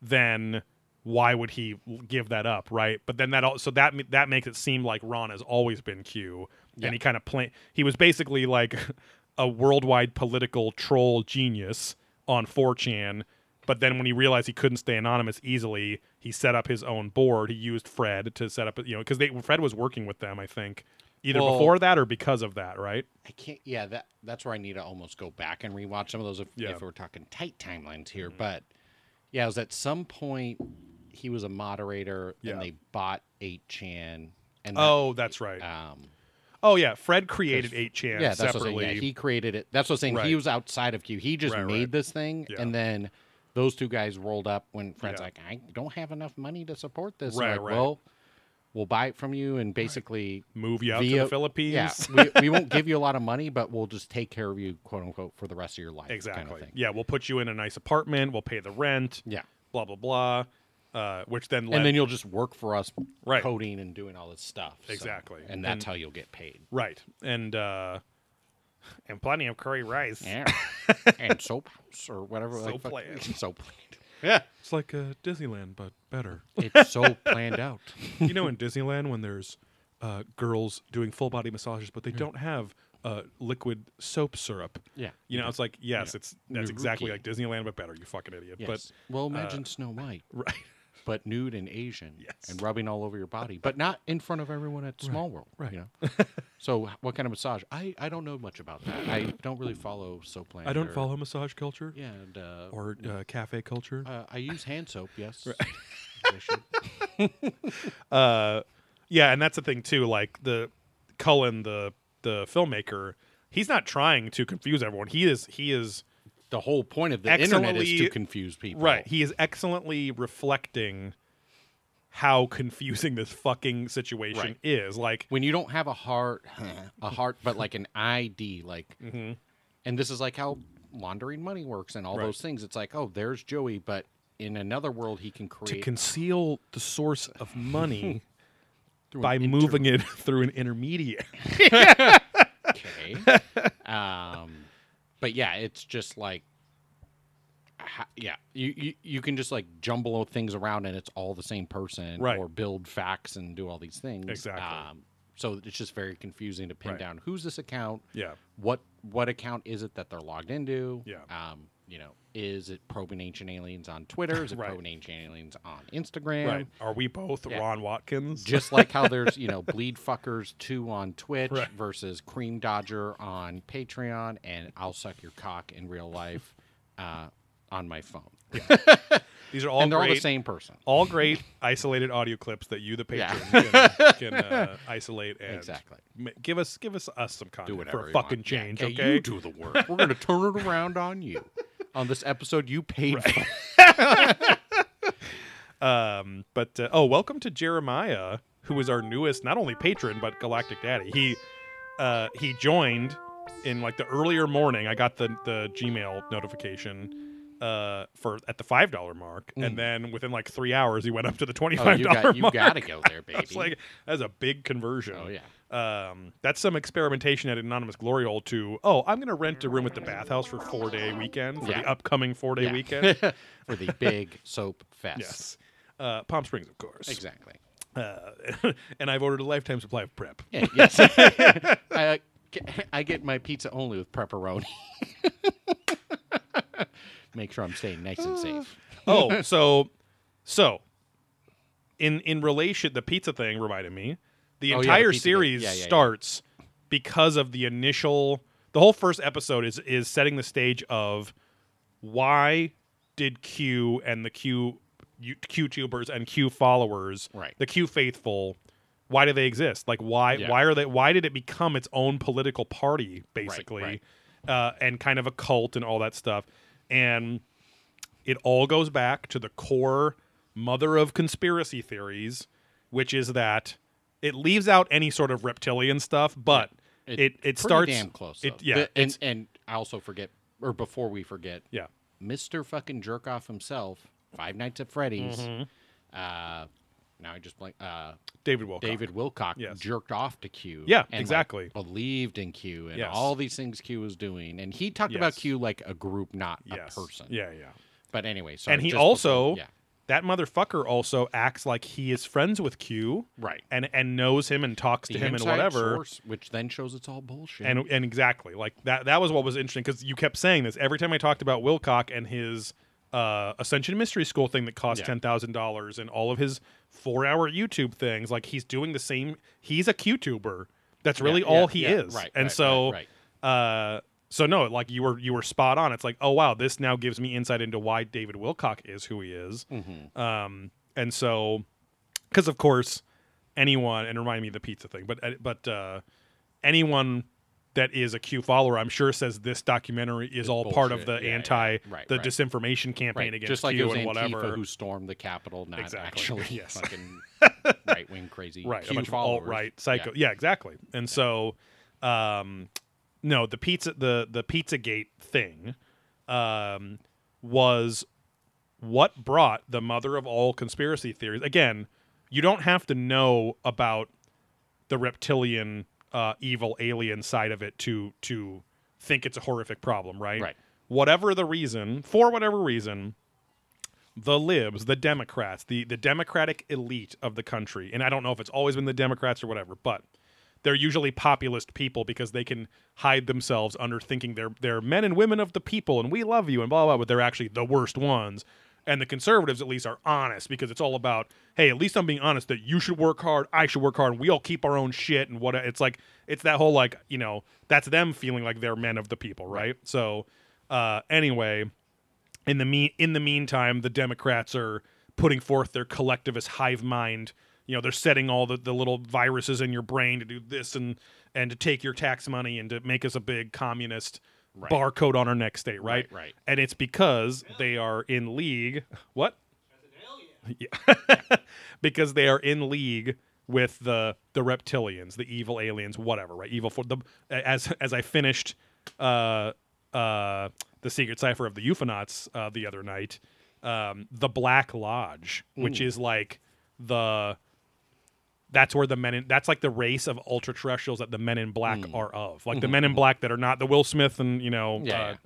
then why would he give that up, right? But then that also that that makes it seem like Ron has always been Q, Yeah. and he kind of play. He was basically like a worldwide political troll genius on 4chan. But then when he realized he couldn't stay anonymous easily, he set up his own board. He used Fred to set up, you know, because they Fred was working with them, I think, either Well- before that or because of that, right? I can't. Yeah, that that's where I need to almost go back and rewatch some of those if, Yeah. Mm-hmm. if we're talking tight timelines here. But yeah, it was at some point he was a moderator, Yeah. and they bought 8chan. And that, Oh, that's right. um, Oh yeah, Fred created 8chan yeah, that's what I'm separately. saying. Yeah, he created it. That's what I'm saying. Right. He was outside of Q. He just Right, made right. this thing, Yeah. and then those two guys rolled up when Fred's Yeah. like, "I don't have enough money to support this." Right, like, right. Well, we'll buy it from you, and basically. Move you out to via- the Philippines. Yeah, we, we won't give you a lot of money, but we'll just take care of you, quote unquote, for the rest of your life. Exactly. Kind of thing. Yeah, we'll put you in a nice apartment. We'll pay the rent. Yeah. Blah blah blah. Uh, which then led, and then you'll just work for us Right. coding and doing all this stuff. so- Exactly. And that's And- how you'll get paid. right and uh, and plenty of curry rice. Yeah. and soap or whatever. So like, planned. So planned. Yeah, it's like uh, Disneyland but better. It's so planned out. you know, in Disneyland when there's uh, girls doing full body massages, but they don't have uh, liquid soap syrup. Yeah. You know, it's like yes, it's that's Nuruki. exactly like Disneyland but better. You fucking idiot. Yes. well, imagine Snow White, right, but nude and Asian, Yes. and rubbing all over your body, but not in front of everyone at Small World. right. You know. so, what kind of massage? I I don't know much about that. I don't really follow soap land. I don't or- follow massage culture Yeah, and uh, or uh, cafe culture. uh, I use hand soap. Yes. Uh yeah and that's the thing too like the cullen the the filmmaker he's not trying to confuse everyone he is he is The whole point of the internet is to confuse people. right he is excellently reflecting how confusing this fucking situation Right. is like when you don't have a heart, a heart, but like an ID, like, and this is like how laundering money works and all Mm-hmm. Those things. It's like, oh, there's Joey, but in another world, he can create to conceal the source of money by inter- moving it through an intermediary Okay. um, but yeah, it's just like, yeah, you, you you can just like jumble things around and it's all the same person, Right. Or build facts and do all these things. Exactly. Um, so it's just very confusing to pin Right. down who's this account, yeah what what account is it that they're logged into? Yeah. Um, you know, is it probing ancient aliens on Twitter? Is it Right. probing ancient aliens on Instagram? right are we both Yeah. ron watkins Just like how there's, you know, Bleed Fuckers 2 on Twitch Right. versus Cream Dodger on Patreon and I'll Suck Your Cock in real life uh, on my phone. these are all and they're all the same person. all great isolated audio clips that you, the Yeah. can, can uh, isolate and Exactly. ma- give us give us us some content for a fucking want. Yeah, change. okay, okay, You do the work. We're going to turn it around on you. On this episode you paid for. Um, but uh, oh, welcome to Jeremiah, who is our newest not only patron but Galactic Daddy. He uh, he joined in like the earlier morning. I got the the Gmail notification uh, for at the five dollar mark, and then within like three hours, he went up to the twenty Mm. Oh, five you got you mark. got to go there, baby. It's like that's a big conversion. oh yeah. Um, that's some experimentation at Anonymous Glory Hole to, oh, I'm going to rent a room at the bathhouse for four day weekend for Yeah. the upcoming four day Yeah. weekend. for the big soap fest. yes. Uh, Palm Springs, of course. Exactly. Uh, and I've ordered a lifetime supply of prep. Yeah, yes. I, uh, I get my pizza only with pepperoni. Make sure I'm staying nice and safe. oh, so, so, in in relation, the pizza thing reminded me. The Oh, yeah, the entire pizza thing. series Yeah, yeah, yeah. starts because of the initial. The whole first episode is is setting the stage of why did Q and the Q Q tubers and Q followers, Right. the Q faithful, why do they exist? Like why Yeah. why are they why did it become its own political party basically? right. Uh, and kind of a cult and all that stuff. And it all goes back to the core mother of conspiracy theories, which is that it leaves out any sort of reptilian stuff, but it it, pretty starts damn close. It, yeah, But- and and I also forget, or before we forget, yeah, Mister fucking jerk off himself, Five Nights at Freddy's. Mm-hmm. Uh, now I just blank. Uh, David Wilcock. David Wilcock Yes. jerked off to Q. Yeah, and, like, exactly. believed in Q and Yes. all these things Q was doing, and he talked about Q like a group, not yes. a person. Yeah, yeah. But anyway, sorry, and he also before- yeah, that motherfucker also acts like he is friends with Q, right. and and knows him and talks to him and whatever. source, which then shows it's all bullshit. And and exactly like that. That was what was interesting because you kept saying this every time I talked about Wilcock and his uh, Ascension Mystery School thing that cost Yeah. ten thousand dollars and all of his four-hour YouTube things. Like he's doing the same. He's a QTuber. That's really Yeah, all yeah, he is. right, and right, so, right, uh, so no, like you were you were spot on. It's like, oh wow, this now gives me insight into why David Wilcock is who he is. Mm-hmm. Um, and so, because of course, anyone and remind me of the pizza thing, but but uh, anyone that is a Q follower, I'm sure says this documentary is all part of the bullshit. Yeah, yeah. anti Right, the right. disinformation campaign right. against just like Q and Antifa whatever. who stormed the Capitol, not Exactly. actually Yes. fucking right wing crazy right, a Q bunch of followers. alt right psycho. Yeah. Yeah. exactly. And so, um, no, the pizza the the PizzaGate thing, um, was what brought the mother of all conspiracy theories. Again, you don't have to know about the reptilian uh, evil alien side of it to to think it's a horrific problem, right? Right. Whatever the reason, for whatever reason, the libs, the Democrats, the the Democratic elite of the country, and I don't know if it's always been the Democrats or whatever, but they're usually populist people because they can hide themselves under thinking they're they're men and women of the people and we love you and blah blah, but they're actually the worst ones. And the conservatives at least are honest because it's all about, hey, at least I'm being honest that you should work hard, I should work hard, and we all keep our own shit and what it's like it's that whole like, you know, that's them feeling like they're men of the people, right? So uh anyway, in the me- in the meantime, the Democrats are putting forth their collectivist hive mind. You know, they're setting all the, the little viruses in your brain to do this and and to take your tax money and to make us a big communist Right. barcode on our neck state, right? Right, right. And it's because they are in league. What? Yeah. because they are in league with the the reptilians, the evil aliens, whatever, right? Evil for the as as I finished uh uh the secret cipher of the UFOnauts uh, the other night, um, the Black Lodge, which is like the that's where the men in that's like the race of ultra terrestrials that the men in black are of. Like the men in black that are not the Will Smith and you know Yeah, uh, yeah.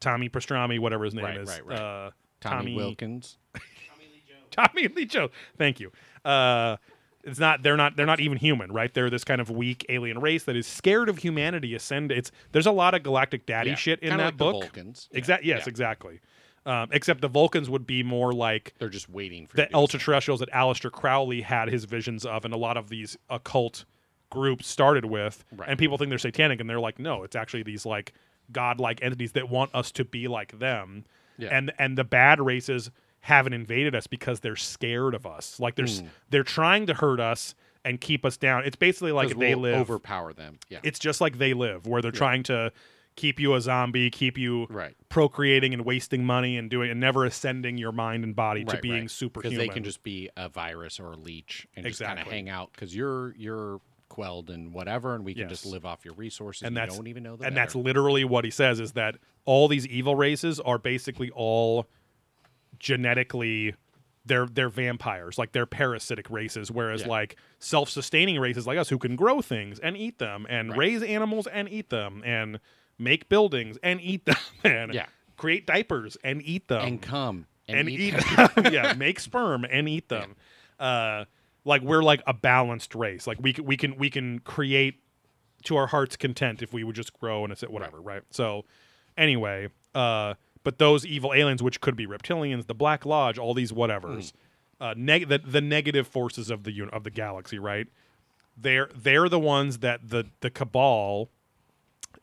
Tommy Pastrami, whatever his name Right, is. right, right. Uh, Tommy, Wilkins. Tommy Lee Jones. Thank you. Uh, it's not. They're not. They're not even human, right? They're this kind of weak alien race that is scared of humanity. Ascend. It's there's a lot of galactic daddy Yeah, shit in kinda that like the book. Vulcans. Yeah, Yes, exactly. Um, except the Vulcans would be more like They're just waiting for the ultra terrestrials that Aleister Crowley had his visions of, and a lot of these occult groups started with. Right. And people think they're satanic, and they're like, no, it's actually these like godlike entities that want us to be like them. Yeah. And and the bad races haven't invaded us because they're scared of us. Like they're s Hmm. they're trying to hurt us and keep us down. It's basically like they we'll live. overpower them. Yeah. It's just like they live, where they're trying to keep you a zombie, keep you Right. procreating and wasting money and doing and never ascending your mind and body to being right. superhuman. they can just be a virus or a leech and just kind of hang out because you're you're quelled and whatever, and we can just live off your resources. and And that's don't even know the and that's literally what he says is that all these evil races are basically all genetically they're they're vampires like they're parasitic races whereas Yeah. like self-sustaining races like us who can grow things and eat them and Right. raise animals and eat them and make buildings and eat them and Yeah. create diapers and eat them and come and, and, eat, eat, them. them. yeah, make sperm and eat them. Uh, like we're like a balanced race. Like we can we can we can create to our heart's content if we would just grow and it's whatever, right? So anyway, uh, but those evil aliens, which could be reptilians, the Black Lodge, all these whatevers, uh, neg- the, the negative forces of the uni- of the galaxy, right? They're they're the ones that the the cabal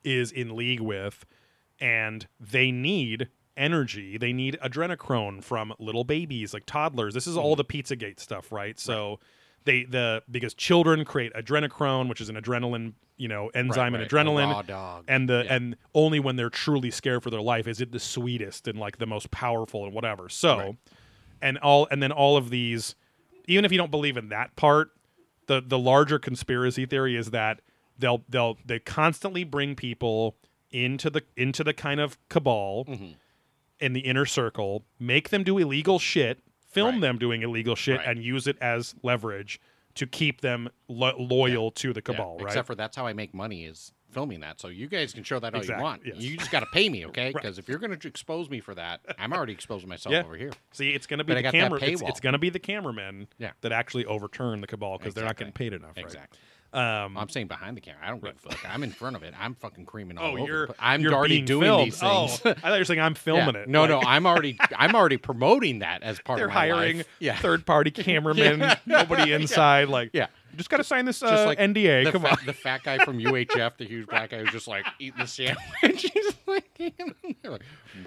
is in league with, and they need energy. They need adrenochrome from little babies, like toddlers. This is all mm-hmm. the Pizzagate stuff, right? So they the because children create adrenochrome, which is an adrenaline, you know, enzyme right. and The adrenaline. dog. And the Yeah. and only when they're truly scared for their life is it the sweetest and like the most powerful and whatever. So Right. and all and then all of these even if you don't believe in that part, the the larger conspiracy theory is that they'll they'll they constantly bring people into the into the kind of cabal Mm-hmm. in the inner circle, make them do illegal shit, film Right. them doing illegal shit, Right. and use it as leverage to keep them lo- loyal to the Yeah, cabal, right? Except for that's how I make money is filming that. So you guys can show that all Exactly, you want. yes. You just got to pay me, okay? Because if you're going to expose me for that, I'm already exposing myself Yeah. over here. See, it's going to be But the camera. It's, it's going to be the cameramen Yeah. that actually overturn the cabal because they're not getting paid enough. Right? Um, I'm saying behind the camera. I don't give a fuck. I'm in front of it. I'm fucking creaming all oh, over. you're I'm you're already doing filmed. these Oh, things. I thought you were saying I'm filming Yeah. it. No, Like, no, I'm already I'm already promoting that as part They're of my hiring life. Yeah. third party cameramen. Yeah. Nobody inside. Like, Yeah. Just got to sign this uh, like NDA. the Come fa- on. the fat guy from UHF, the huge black guy who's just like eating the sandwich. He's like, like,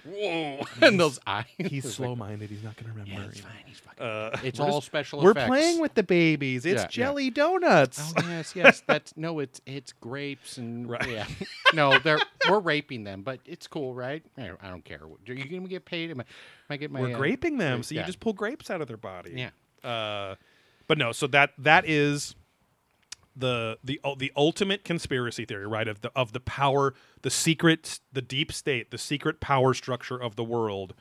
whoa, and those eyes. He's slow minded. He's not going to remember. Yeah, it's fine. He's fucking. Uh, it's all just- special We're effects. playing with the babies. It's Yeah, yeah. jelly donuts. Oh yes, yes. That's no. It's it's grapes and Right. yeah. No, they're we're raping them, but it's cool, right? I don't, care. Are you gonna get paid? Am I, am I get my? We're uh, graping them, so you just pull grapes out of their body. Yeah. Uh, but no, so that that is the the uh, the ultimate conspiracy theory, right? Of the of the power, the secret, the deep state, the secret power structure of the world.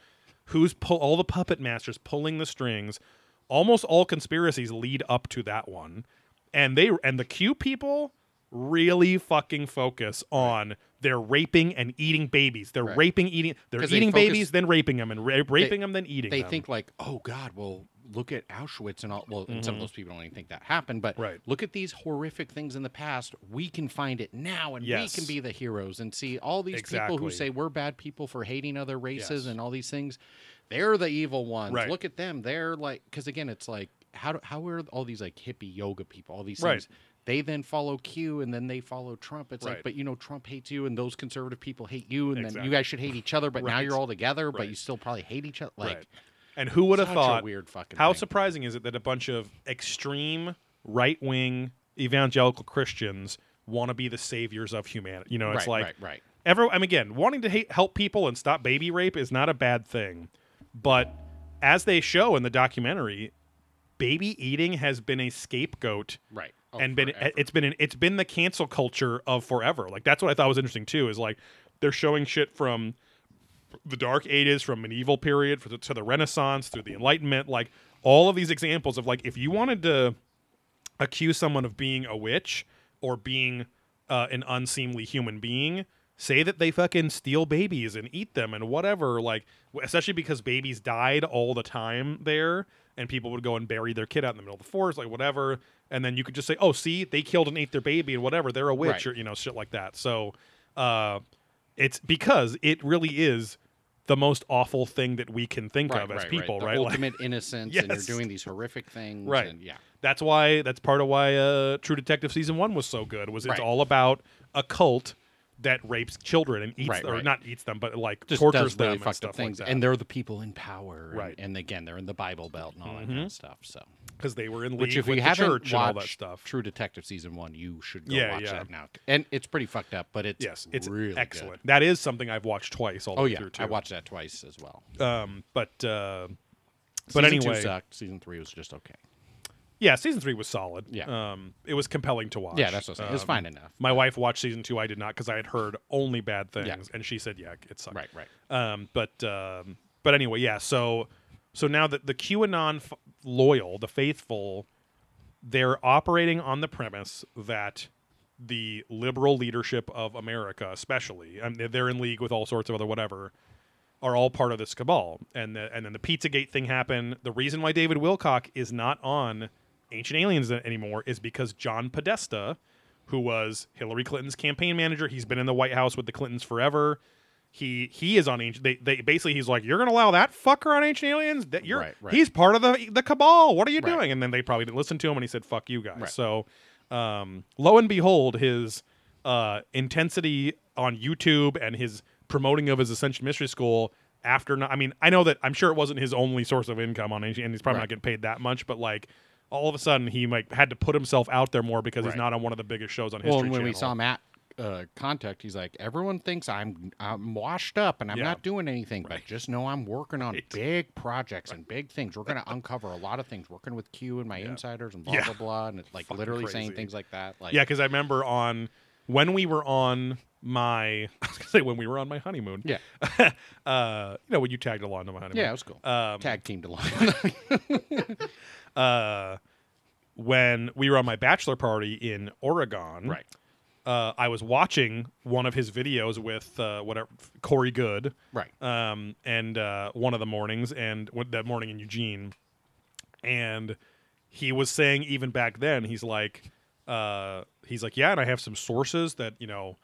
Who's pull all the puppet masters pulling the strings? Almost all conspiracies lead up to that one, and they and the Q people really fucking focus on they're raping and eating babies. They're Right. raping, eating. They're 'Cause they eating focus- babies, then raping them, and ra- raping them, then eating They them. think like, oh God, well, look at Auschwitz and all. Well, and some of those people don't even think that happened, but Mm-hmm. Right. look at these horrific things in the past. We can find it now, and Yes. we can be the heroes and see all these people who say we're bad people for hating other races Yes. and all these things. They're the evil ones. Right. Look at them. They're like, because again, it's like, how do, how are all these like hippie yoga people? All these Right. things. They then follow Q, and then they follow Trump. It's Right. like, but you know, Trump hates you, and those conservative people hate you, and then you guys should hate each other. But now you're all together, but you still probably hate each other. Like, right. And who would have thought? a weird fucking. How thing. surprising is it that a bunch of extreme right wing evangelical Christians want to be the saviors of humanity? You know, it's right, like right, right. every. I mean, again, wanting to hate, help people and stop baby rape is not a bad thing, but as they show in the documentary, baby eating has been a scapegoat Right. Oh, and been forever. it's been an, it's been the cancel culture of forever. Like that's what I thought was interesting too. Is like they're showing shit from the Dark Ages, from medieval period for the, to the Renaissance through the Enlightenment. Like all of these examples of like if you wanted to accuse someone of being a witch or being uh, an unseemly human being. Say that they fucking steal babies and eat them and whatever, like especially because babies died all the time there, and people would go and bury their kid out in the middle of the forest, like whatever, and then you could just say, "Oh, see, they killed and ate their baby and whatever, they're a witch," Right. or you know, shit like that. So, uh, it's because it really is the most awful thing that we can think right, of as right, people, The right? Like- ultimate innocence, and Yes. you're doing these horrific things. Right. And, yeah. That's why that's part of why uh, True Detective season one was so good. Was it's all about a cult that rapes children and eats Right, or right. not eats them, but like Just tortures really them and stuff things, like that. and they're the people in power. Right. And, and again, they're in the Bible Belt and all that kind of stuff. So, because they were in league which if with you the haven't church and all watched that stuff. True Detective season one, you should go Yeah, watch yeah. that now. And it's pretty fucked up, but it's Yes, it's really good. excellent. That is something I've watched twice all the Oh way yeah, through too. I watched that twice as well. Um, but uh, but Season anyway, two sucked. Season three was just okay. yeah, season three was solid. Yeah. um, it was compelling to watch. Yeah, that's what I'm saying. It was Um, fine enough. My wife watched season two. I did not because I had heard only bad things, and she said, "Yeah, it sucked." Right, right. Um, but um, but anyway, yeah. So so now that the QAnon f- loyal, the faithful, they're operating on the premise that the liberal leadership of America, especially, and they're- they're in league with all sorts of other whatever, are all part of this cabal. And the, and then the Pizzagate thing happened. The reason why David Wilcock is not on Ancient Aliens anymore is because John Podesta, who was Hillary Clinton's campaign manager, he's been in the White House with the Clintons forever. He he is on ancient. They, they basically he's like, you're gonna allow that fucker on Ancient Aliens? That you're Right, right. he's part of the the cabal. What are you Right. doing? And then they probably didn't listen to him, and he said, "Fuck you guys." Right. So, um, lo and behold, his uh, intensity on YouTube and his promoting of his Ascension Mystery School after not, I mean, I know that I'm sure it wasn't his only source of income on HGTV, and he's probably Right. not getting paid that much, but like all of a sudden he like had to put himself out there more because he's not on one of the biggest shows on History Well, when Channel. we saw Matt uh, contact, he's like, everyone thinks I'm I'm washed up and I'm Yeah. not doing anything, but just know I'm working on Right. big projects and big things. We're going to uncover a lot of things, working with Q and my insiders and blah Yeah. blah blah, and it's like Fucking literally saying things like that. Like, Yeah, because I remember on when we were on my I was gonna say when we were on my honeymoon. yeah, uh, you know when you tagged along to my honeymoon. yeah, it was cool. Um, Tag teamed along. uh, when we were on my bachelor party in Oregon, right. Uh, I was watching one of his videos with uh, whatever Corey Goode, Right. um, and uh, one of the mornings, and that morning in Eugene, and he was saying even back then, he's like, uh, he's like, yeah, and I have some sources that you know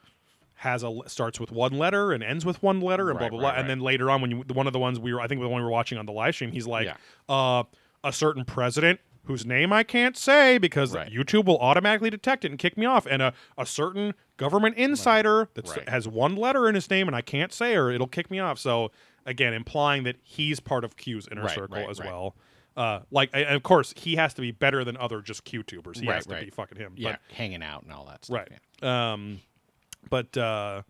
has a starts with one letter and ends with one letter and blah blah right, blah, right. and then later on when you one of the ones we were, I think the one we were watching on the live stream, he's like, Yeah. uh, a certain president. Whose name I can't say because Right. YouTube will automatically detect it and kick me off, and a, a certain government insider that Right. has one letter in his name and I can't say or it'll kick me off. So again, implying that he's part of Q's inner Right, circle as well. Uh, like, and of course, he has to be better than other just QTubers. He Right, has to right. be fucking him. Yeah, hanging out and all that stuff. right. yeah. Um, but uh,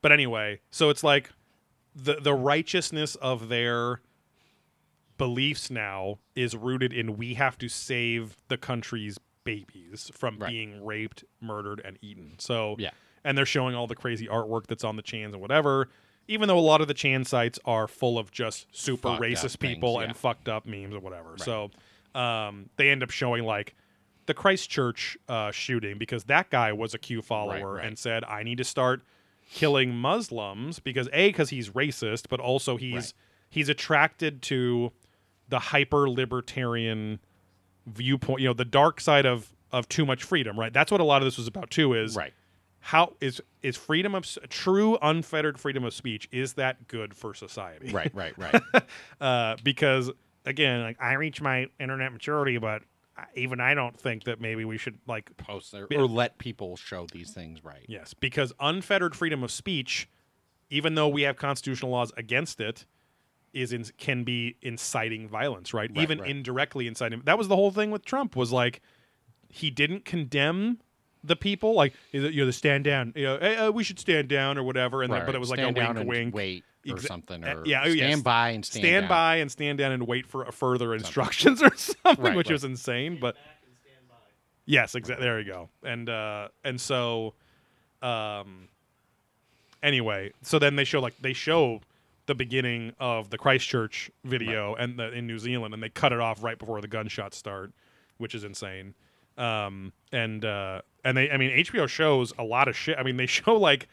but anyway, so it's like the the righteousness of their beliefs now is rooted in we have to save the country's babies from Right. being raped, murdered, and eaten. So Yeah. and they're showing all the crazy artwork that's on the chans and whatever. Even though a lot of the chan sites are full of just super Fucked racist things, people yeah. and fucked up memes or whatever. So um, they end up showing like the Christchurch uh, shooting because that guy was a Q follower right. and said, "I need to start killing Muslims because a because he's racist, but also he's Right. he's attracted to the hyper libertarian viewpoint. You know, the dark side of of too much freedom. Right. That's what a lot of this was about too. Is Right. how is is freedom of true unfettered freedom of speech is that good for society Right. Right. Right. uh, because again like i reach my internet maturity but I- even i don't think that maybe we should like Post there or let people show these things. Right. yes because unfettered freedom of speech even though we have constitutional laws against it is in, can be inciting violence right, Right, even right. indirectly inciting that was the whole thing with trump was like he didn't condemn the people like you know the stand down you know hey, uh, we should stand down or whatever and Right, then, but it was like a down wink and wink wait or Exa- something, uh, or yeah, oh, stand yes. by and stand, stand down. by and stand down and wait for further instructions or something, Right, which right. was insane. But yes, exactly. There you go. And uh, and so, um, anyway, so then they show like they show the beginning of the Christchurch video and the, in New Zealand, and they cut it off right before the gunshots start, which is insane. Um, and uh, and they, I mean, HBO shows a lot of shit. I mean, they show like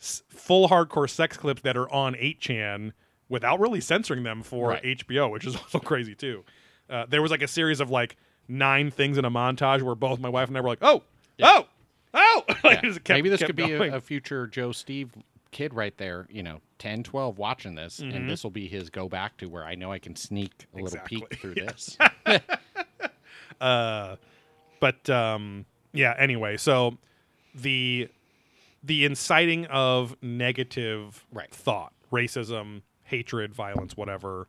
s- full hardcore sex clips that are on 8chan without really censoring them for Right. HBO, which is also crazy too. Uh, there was like a series of like nine things in a montage where both my wife and I were like, "Oh, oh, oh!" Like, Yeah. kept- Maybe this could be a, a future Joe Steve kid right there, you know, 10, 12 watching this, Mm-hmm. and this will be his go back to where I know I can sneak a little peek through this. uh, but um, yeah. Anyway, so the the inciting of negative Right. thought, racism, hatred, violence, whatever,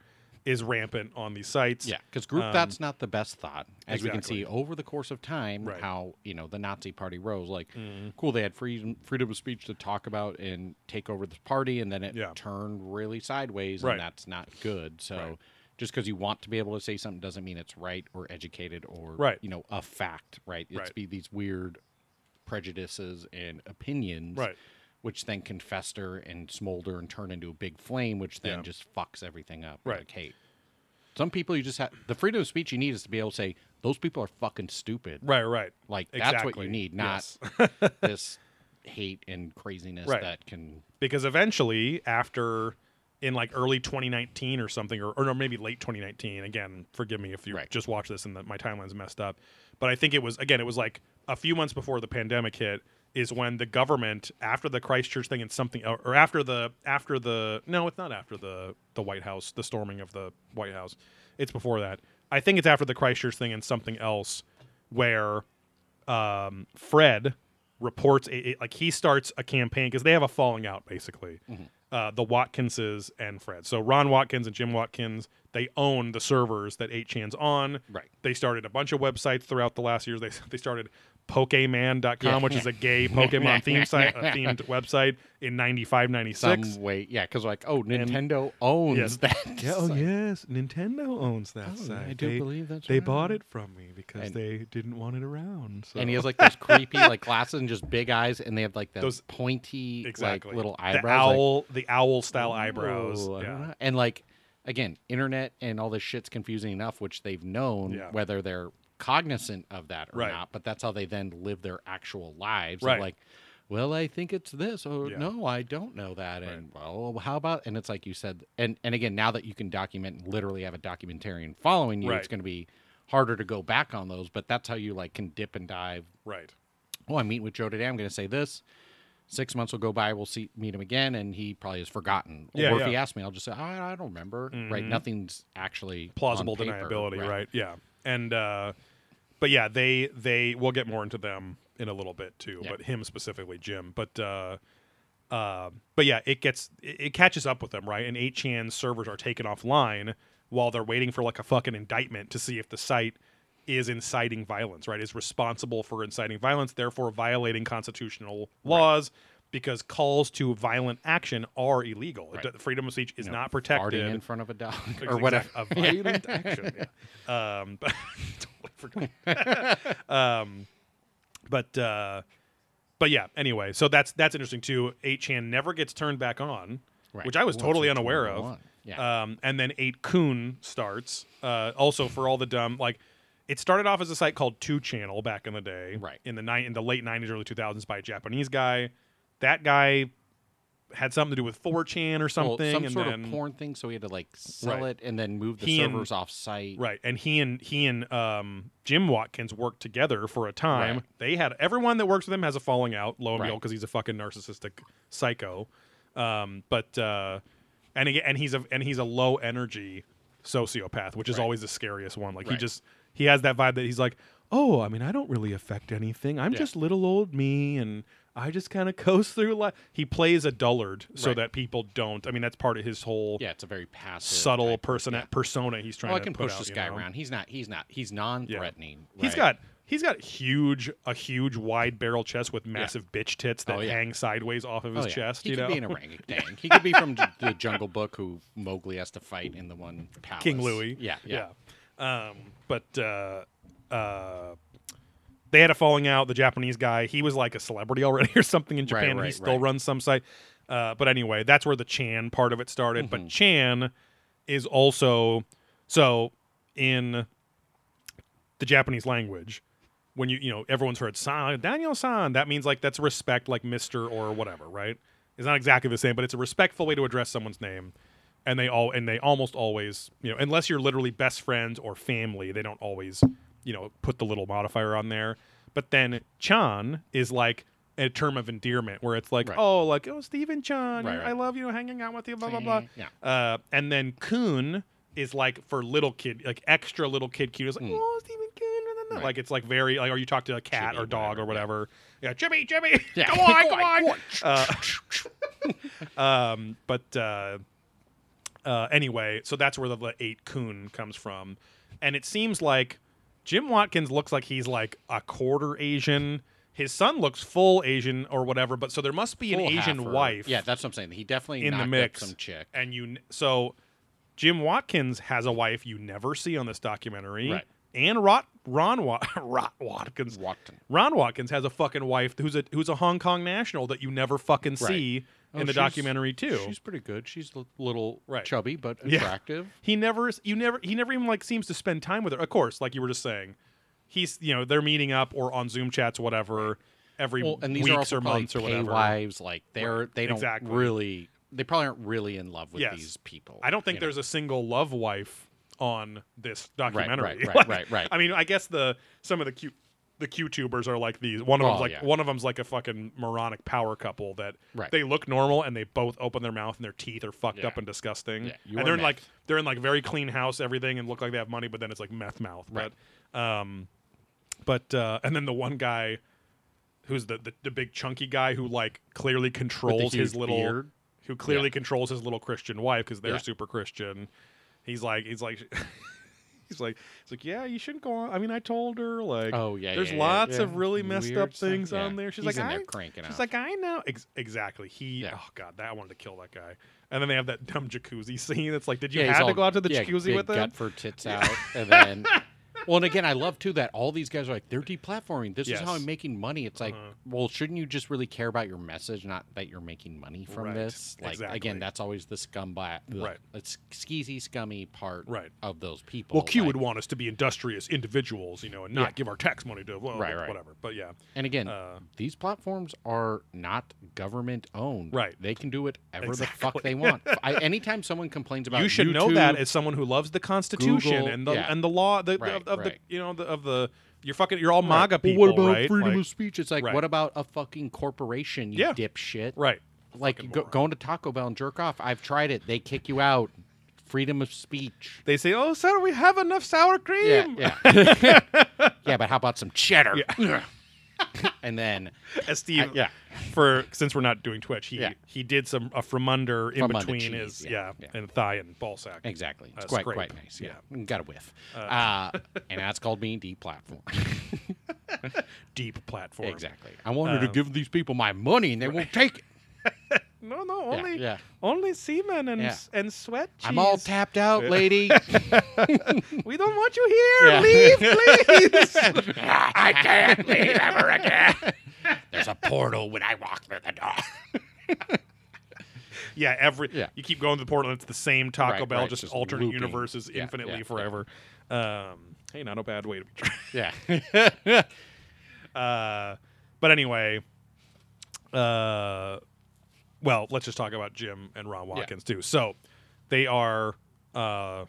is rampant on these sites. Yeah, because group Um, that's not the best thought. As we can see over the course of time, Right. How you know the Nazi Party rose. Like, cool, they had freedom freedom of speech to talk about and take over the party, and then it Yeah. turned really sideways, Right. and that's not good. So. Right. Just because you want to be able to say something doesn't mean it's right or educated or Right. you know a fact, right? It's be these weird prejudices and opinions, Right. Which then can fester and smolder and turn into a big flame, which then Yeah. just fucks everything up. Right. Like, hey, some people you just have the freedom of speech you need is to be able to say those people are fucking stupid. Right. Right. Like that's what you need, not Yes. this hate and craziness Right. that can. because eventually after in like early 2019 or something or, or no, maybe late 2019 again forgive me if you Right. just watch this and the, my timeline's messed up but i think it was again it was like a few months before the pandemic hit is when the government after the christchurch thing and something or after the after the no it's not after the the white house the storming of the white house it's before that i think it's after the christchurch thing and something else where um, Fred reports a, a- like he starts a campaign because they have a falling out basically, uh, the Watkinses and Fred. So Ron Watkins and Jim Watkins, they own the servers that 8chan's on. Right. They started a bunch of websites throughout the last years. They they started Pokemon.com, Yeah. which is a gay Pokemon theme site, uh, a themed website in 95, 96. Some way, yeah, because like, oh, Nintendo owns Yes. that. Yeah, oh yes, Nintendo owns that Oh, site. I do they, believe that's they right. bought it from me because And- they didn't want it around. So. And he has like those creepy like glasses and just big eyes, and they have like those Those- pointy exactly like little the eyebrows. like, owl, the owl style oh, eyebrows. "Ooh, Yeah. And like again, internet and all this shit's confusing enough, which they've known Yeah. whether they're cognizant of that or Right. not. But that's how they then live their actual lives. Right. like, well, I think it's this. Or Yeah. no, I don't know that. And well, how about? And it's like you said. And and again, now that you can document and literally have a documentarian following you, Right. it's going to be harder to go back on those. But that's how you like can dip and dive Right. oh, I'm meeting with Joe today. I'm going to say this. Six months will go by. We'll see, meet him again, and he probably has forgotten. Yeah, or if yeah. he asks me, I'll just say, I, I don't remember. Right? Mhm. Nothing's actually plausible paper, deniability, right. Yeah, and uh, but yeah, they they we'll get more into them in a little bit too, Yeah. but him specifically, Jim. But uh, uh, but yeah, it gets it, it catches up with them, right? And 8chan servers are taken offline while they're waiting for like a fucking indictment to see if the site is inciting violence, right? Is responsible for inciting violence, therefore violating constitutional laws. Because calls to violent action are illegal. It- Right. freedom of speech is not protected in front of a dog or whatever. A violent action. Yeah. Um, but totally forgot. um, but uh, but yeah. Anyway, so that's that's interesting too. Eight chan never gets turned back on, Right. which I was Well, totally unaware of. Yeah. Um, and then eight kun starts. Uh, also for all the dumb like. It started off as a site called Two Channel back in the day, Right. In the night in the late '90s, early 2000s, by a Japanese guy. That guy had something to do with 4chan or Well, something, some and sort then of porn thing, so he had to like sell Right. it and then move the He and- servers off site. Right, and he and he and um, Jim Watkins worked together for a time. Right. They had everyone that works with him has a falling out. Lo and Right. behold, because he's a fucking narcissistic psycho. Um, but uh, and again, and he's a and he's a low energy sociopath, which is always the scariest one. Like he just he has that vibe that he's like, oh, I mean, I don't really affect anything. I'm Yeah. just little old me, and I just kind of coast through life. He plays a dullard so Right. that people don't. I mean, that's part of his whole Yeah, it's a very passive, subtle type- person yeah. persona he's trying Oh, I to can put push out, this you guy know? around. He's not. He's not. He's non-threatening. He's right? got he's got huge a huge wide barrel chest with massive bitch tits that Oh, yeah. hang sideways off of his Oh, yeah. chest. He you could know, be an orangutan. he could be from J- the Jungle Book, who Mowgli has to fight in the one palace. King Louie. Yeah, yeah. yeah. Um, but uh, uh, they had a falling out. The Japanese guy, he was like a celebrity already or something in Right, Japan. and he still right. runs some site. Uh, but anyway, that's where the Chan part of it started. Mm-hmm. But Chan is also so in the Japanese language. When you you know everyone's heard San Daniel San, that means like that's respect, like Mister or whatever, right? It's not exactly the same, but it's a respectful way to address someone's name. And they all and they almost always, you know, unless you're literally best friends or family, they don't always, you know, put the little modifier on there. But then Chan is like a term of endearment where it's like, Right. oh, like oh Stephen Chan, Right, I love you, hanging out with you, blah blah blah. Yeah. Uh, and then Kun is like for little kid, like extra little kid cute. It's like, oh, Stephen Kun. blah, blah, blah." Hmm. Right. Like it's like very like, or you talk to a cat Chibi, or dog or whatever, whatever. Yeah, Jimmy, Jimmy, Yeah. come on, Go come on, on. Uh, um, but uh, uh, anyway, so that's where the, the eight Kun comes from, and it seems like Jim Watkins looks like he's like a quarter Asian. His son looks full Asian or whatever, but so there must be an Full Asian half or- wife. Yeah, that's what I'm saying. He definitely in the up mix. some chick. And you n- so Jim Watkins has a wife you never see on this documentary. Right. And Rot, Ron Wat, Rot Watkins. Watton. Ron Watkins has a fucking wife who's a who's a Hong Kong national that you never fucking see Oh, in the oh, documentary too. She's pretty good. She's a little Right. chubby but Yeah. attractive. he never you never he never even like seems to spend time with her. Of course, like you were just saying, he's you know they're meeting up or on Zoom chats, whatever, every Well, and these weeks are or months or whatever. wives. Like they're Right. they don't Exactly. really. They probably aren't really in love with Yes. these people. I don't think you know? there's a single love wife on this documentary. right, Like, right, right. I mean, I guess the some of the Q the Q tubers are like these. One of Oh, them's like yeah. one of them's like a fucking moronic power couple that Right. they look normal and they both open their mouth and their teeth are fucked Yeah. up and disgusting. Yeah, and they're in meth. like they're in like very clean house, everything, and look like they have money, but then it's like meth mouth. Right. But um, but uh, and then the one guy who's the, the the big chunky guy who like clearly controls his little beard. who clearly controls his little Christian wife because they're super Christian. He's like, he's like, he's like, he's like, yeah, you shouldn't go on. I mean, I told her like, Oh yeah. there's yeah, lots yeah. of really messed Weird up stuff, things yeah. on there. She's He's like, I, cranking she's out. like, I know Ex- exactly. He, oh god, that I wanted to kill that guy. And then they have that dumb jacuzzi scene. That's like, did you have to all- go out to the jacuzzi with him? gut for tits out, and then. Well, and again, I love too that all these guys are like they're deplatforming. This is how I'm making money. It's like, Uh-huh. well, shouldn't you just really care about your message, not that you're making money from Right. this? Like Exactly. again, that's always the scumbag, Right. It's skeezy, scummy part Right. of those people. Well, Q like- would want us to be industrious individuals, you know, and not Yeah. give our tax money to well, Right, right. whatever. But yeah, And again, Uh, these platforms are not government owned. Right. They can do whatever the fuck they want. I, anytime someone complains about you should know that as someone who loves the Constitution Google, and the yeah. and the law the, Right, of, of the you know the, of the you're fucking you're all Right. MAGA Well, people, what about right? freedom Like- of speech? It's like, Right. what about a fucking corporation, you Yeah. dipshit? right. Like Fucking go, going to Taco Bell and jerk off. I've tried it. They kick you out. Freedom of speech. They say, "Oh, sir, we have enough sour cream." Yeah, yeah. yeah, but how about some cheddar? Yeah. and then, As Steve, I- yeah. For since we're not doing Twitch, he Yeah. he did some a from under in From under between cheese, his yeah, yeah, and thigh and ball sack. exactly. It's Uh, quite, scrape. quite nice. Yeah. Yeah. Got a whiff. Uh, and that's called being deep platform. Deep platform. exactly. I wanted to Um, give these people my money and they won't take it. No, no, only yeah. only semen and Yeah. s- and sweat. I'm all tapped out, lady. We don't want you here. Yeah. Leave, please. I can't leave ever again. There's a portal when I walk through the door. yeah, every Yeah. you keep going to the portal. It's the same Taco Right, Bell, right, just, just alternate looping. universes Yeah, infinitely yeah, yeah. forever. Um, hey, not a bad way to be. Trying. Yeah. Uh, but anyway, uh, well, let's just talk about Jim and Ron Watkins too. So they are uh,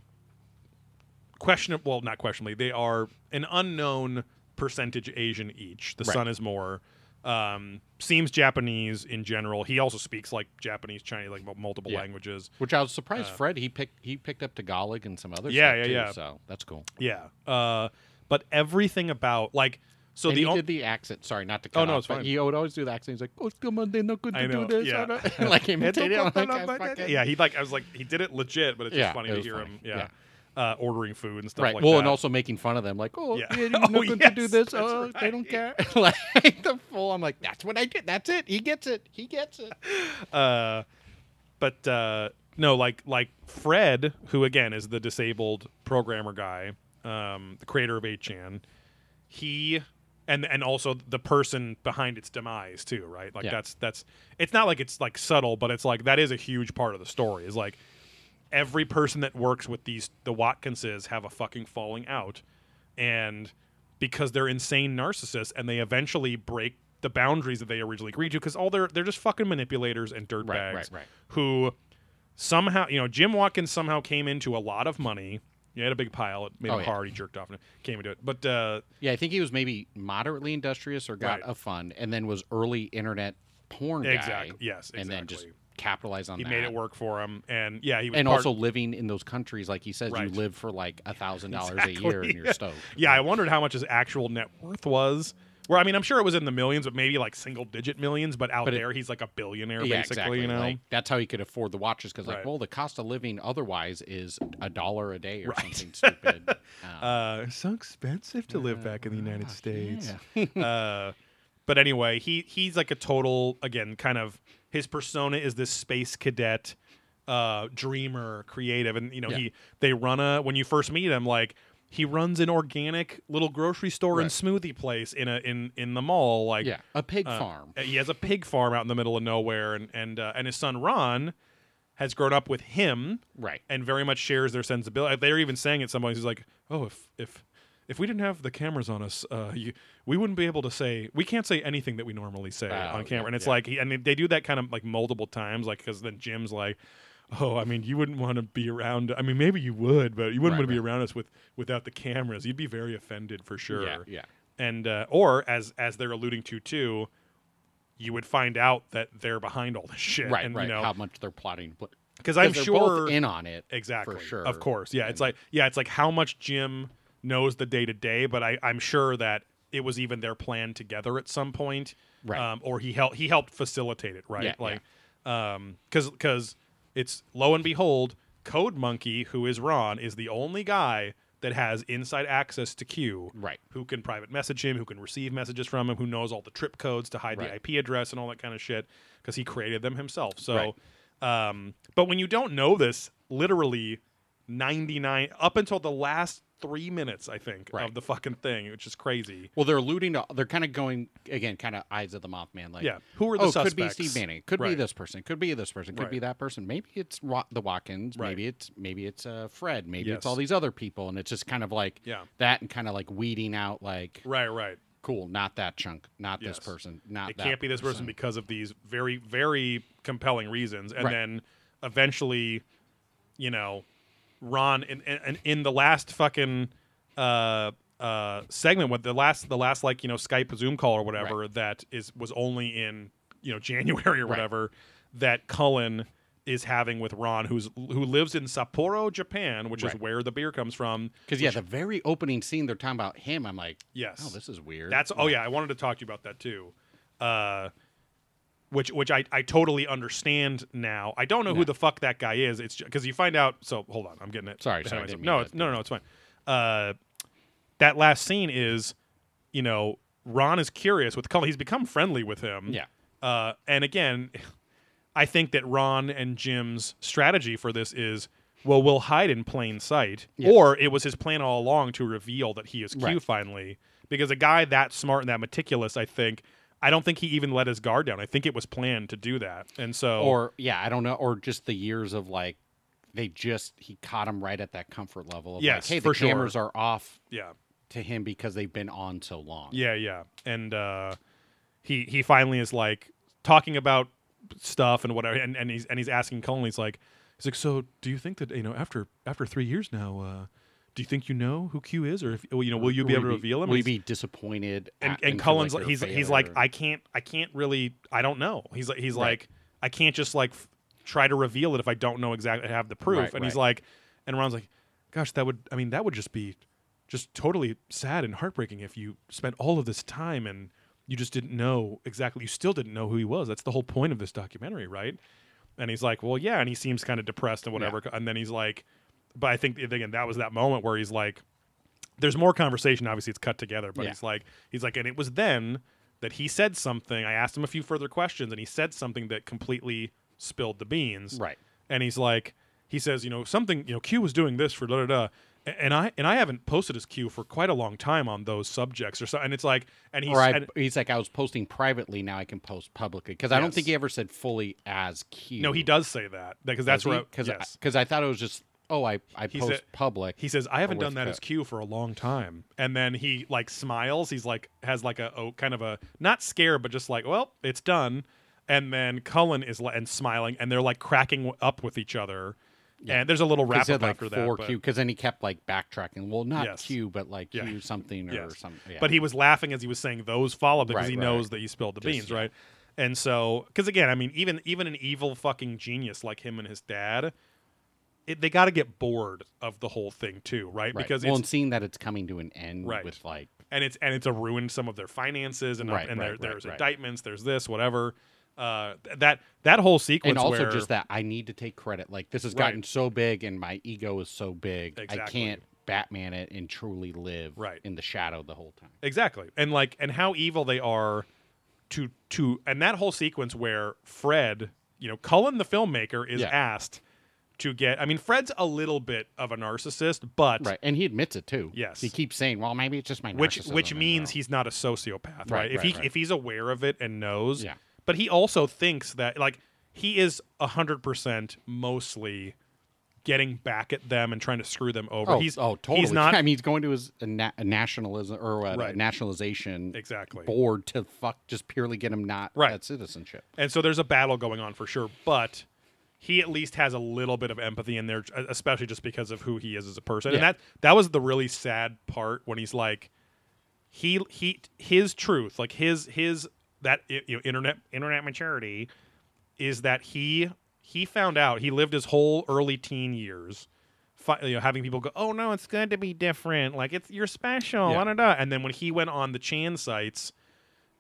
questionable. Well, not questionably, they are an unknown percentage Asian each. The Right. son is more. Um, seems Japanese in general. He also speaks like Japanese, Chinese, like multiple Yeah. languages. Which I was surprised, Fred. He picked he picked up Tagalog and some other Yeah, stuff yeah, too, yeah. So that's cool. Yeah. Uh, but everything about like so and the he on- did the accent. Sorry, not to cut Oh, no, off, it's fine. He would always do the accent. He's like, "Oh, come on, they're not I to do this." yeah. like imitate it. Like, fucking- yeah, he like I was like he did it legit, but it's just funny it to hear funny. him. Yeah. Uh, ordering food and stuff Right. like well, that. and also making fun of them, like, "Oh, Yeah. yeah, you're Oh, not going to do this. Oh, they don't care." like the full. I'm like, "That's what I did. That's it. He gets it. He gets it." uh, but uh, no, like like Fred, who again is the disabled programmer guy, um, the creator of 8chan, he and and also the person behind its demise too, right? Like Yeah. that's that's it's not like it's like subtle, but it's like that is a huge part of the story. Is like every person that works with these the Watkinses have a fucking falling out, and because they're insane narcissists, and they eventually break the boundaries that they originally agreed to, because all they're they're just fucking manipulators and dirtbags Right, right, right. who somehow you know Jim Watkins somehow came into a lot of money. He had a big pile. It made Oh, him yeah. hard. He jerked off and came into it. But uh, Yeah, I think he was maybe moderately industrious or got Right. a fund, and then was early internet porn guy. Exactly. Yes, And then just exactly. capitalize on he that. made it work for him. And yeah, he was And part- also living in those countries, like he says, Right. you live for like a thousand dollars a year, and you're stoked. Yeah, I wondered how much his actual net worth was. Where I mean, I'm sure it was in the millions, but maybe like single digit millions. But out But it- there, he's like a billionaire, yeah, basically. exactly. You know, Like, that's how he could afford the watches because, like, Right. well, the cost of living otherwise is a dollar a day or Right. something stupid. Um, uh, it's so expensive to live back in the United fuck, States. uh, but anyway, he he's like a total again kind of his persona is this space cadet, uh, dreamer, creative, and you know Yeah. he they run a when you first meet him like he runs an organic little grocery store and smoothie place in a in in the mall like yeah, a pig uh, farm. He has a pig farm out in the middle of nowhere, and and uh, and his son Ron has grown up with him Right. and very much shares their sensibility. They're even saying it. Someone he's like, "Oh, if if if we didn't have the cameras on us, uh, you, we wouldn't be able to say we can't say anything that we normally say on camera." yeah, and it's yeah. like, he, and they- they do that kind of like multiple times, like because then Jim's like. Oh, I mean, you wouldn't want to be around. I mean, maybe you would, but you wouldn't Right, want to be around us with without the cameras. You'd be very offended for sure Yeah, yeah. and uh, or as as they're alluding to too, you would find out that they're behind all this shit, Right, and right. you know how much they're plotting. Because I'm sure both in on it. exactly For sure. of course, yeah. It's like yeah, it's like how much Jim knows the day to day, but I I'm sure that it was even their plan together at some point, Right. Um, or he helped he helped facilitate it, right? Yeah, like, Um, because because it's lo and behold, Code Monkey, who is Ron, is the only guy that has inside access to Q. Right. Who can private message him? Who can receive messages from him? Who knows all the trip codes to hide Right. the IP address and all that kind of shit? Because he created them himself. So, um, but when you don't know this, literally ninety nine up until the last three minutes, I think, Right. of the fucking thing, which is crazy. Well, they're alluding to. They're kind of going again, kind of eyes of the Mothman. Like, Yeah. Who are the oh, suspects? could be Steve Manning. Could be this person. Could be this person. Could Right. be that person. Maybe it's the Watkins. Right. Maybe it's maybe it's uh, Fred. Maybe Yes. it's all these other people, and it's just kind of like Yeah. that, and kind of like weeding out like Right, right. cool, not that chunk, not Yes. this person, not it that can't be this person because of these very very compelling reasons and Right. then eventually you know ron in, in, in the last fucking uh uh segment with the last the last like you know skype zoom call or whatever that is was only in you know january or Right. whatever that cullen is having with ron who's who lives in sapporo japan which is where the beer comes from Because yeah, the very opening scene they're talking about him. I'm like, yes oh, this is weird. That's oh yeah, I wanted to talk to you about that too. Uh which which I, I totally understand now. I don't know who the fuck that guy is. It's because you find out. So hold on, I'm getting it. Sorry, sorry, I didn't mean No, it's, no, no, no, it's fine. Uh, that last scene is, you know, Ron is curious with Cullen. He's become friendly with him. Yeah. Uh, and again, I think that Ron and Jim's strategy for this is, well, we'll hide in plain sight, Yes. or it was his plan all along to reveal that he is Q Right. finally. Because a guy that smart and that meticulous, I think, I don't think he even let his guard down. I think it was planned to do that, and so or yeah, I don't know, or just the years of like they just he caught him right at that comfort level of Yes, like, hey, the sure. cameras are off yeah, to him because they've been on so long. Yeah, yeah. And uh he he finally is like talking about stuff and whatever and, and he's and he's asking Cullen, he's like he's like, So do you think that you know after after three years now, uh do you think you know who Q is or if you know will you be able to reveal him? Will you be disappointed? and, and Cullen's like, he's he's like? I can't I can't really I don't know. He's like he's Right. like I can't just like f- try to reveal it if I don't know exactly have the proof. Right, and he's like and Ron's like, gosh, that would I mean that would just be just totally sad and heartbreaking if you spent all of this time and you just didn't know exactly you still didn't know who he was. That's the whole point of this documentary, right? And he's like, well, yeah, and he seems kind of depressed and whatever. And then he's like, but I think again that was that moment where he's like, there's more conversation. Obviously, it's cut together, but Yeah. he's like, he's like, and it was then that he said something. I asked him a few further questions, and he said something that completely spilled the beans. right. And he's like, he says, you know, something, you know, Q was doing this for da da da. And I and I haven't posted as Q for quite a long time on those subjects or so. And it's like, and he's I, and- he's like, I was posting privately. Now I can post publicly because I don't think he ever said fully as Q. no, he does say that because that's where because yes. because I thought it was just oh I I He post public. He says, "I haven't oh, done that co- as Q for a long time," and then he like smiles. He's like has like a, oh, kind of a not scared, but just like, "Well, it's done." And then Cullen is and smiling, and they're like cracking up with each other. Yeah. And there's a little wrap up like after that. four but- Q because then he kept like backtracking. Well, not Yes. Q, but like Yeah. Q something or Yes. something. Yeah. But he was laughing as he was saying those follow because Right, he right, knows that he spilled the Just- beans, right? And so, because again, I mean, even even an evil fucking genius like him and his dad, it, they got to get bored of the whole thing too, right? right. Because well, it's and seeing that it's coming to an end Right. with like and it's and it's a ruined some of their finances and Right, and there, there's indictments, there's this, whatever. Uh, that that whole sequence and also where, just that I need to take credit. Like this has gotten so big and my ego is so big. I can't Batman it and truly live Right. in the shadow the whole time. exactly and like and how evil they are to to and that whole sequence where Fred, you know, Cullen the filmmaker is Yeah. asked to get. I mean, Fred's a little bit of a narcissist, but Right. And he admits it too. Yes. He keeps saying, Well, maybe it's just my which narcissism which means uh, he's not a sociopath, right? Right, if he right, right. if he's aware of it and knows, Yeah. But he also thinks that like he is hundred percent mostly getting back at them and trying to screw them over. Oh, he's oh, totally. He's not I mean, he's going to his a na- nationalism or a Right. nationalization exactly. board to fuck just purely get him not Right. that citizenship. And so there's a battle going on for sure, but he at least has a little bit of empathy in there, uh, especially just because of who he is as a person. And that that was the really sad part when he's like, he he his truth, like his his that you know internet internet maturity, is that he he found out he lived his whole early teen years. fi- You know, having people go, oh no, it's good to be different. Like it's you're special, Yeah. da, da, da." and then when he went on the Chan sites,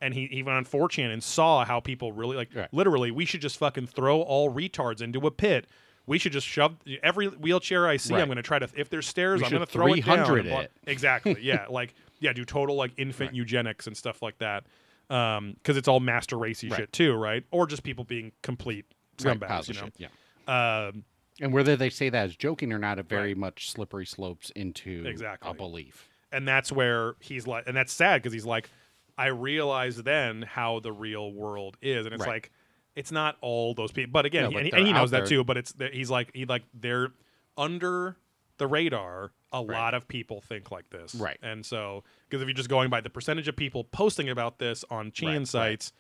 and he, he went on 4chan and saw how people really like Right. literally we should just fucking throw all retards into a pit. We should just shove every wheelchair I see. Right. I'm going to try to if there's stairs, We I'm going to throw it down. 300 it. Exactly. Yeah. like yeah, do total like infant Right. eugenics and stuff like that. Um, because it's all master racy shit too, right? Or just people being complete scumbags, you know. shit, Yeah. Um, And whether they say that as joking or not, it very much slippery slopes into Exactly. a belief. and that's where he's like and that's sad because he's like i realized then how the real world is and it's Right. like it's not all those people but again No, he- but and, he- knows that there. too but it's that he's like he like they're under the radar a Right. lot of people think like this Right. and so because if you're just going by the percentage of people posting about this on chan Right, sites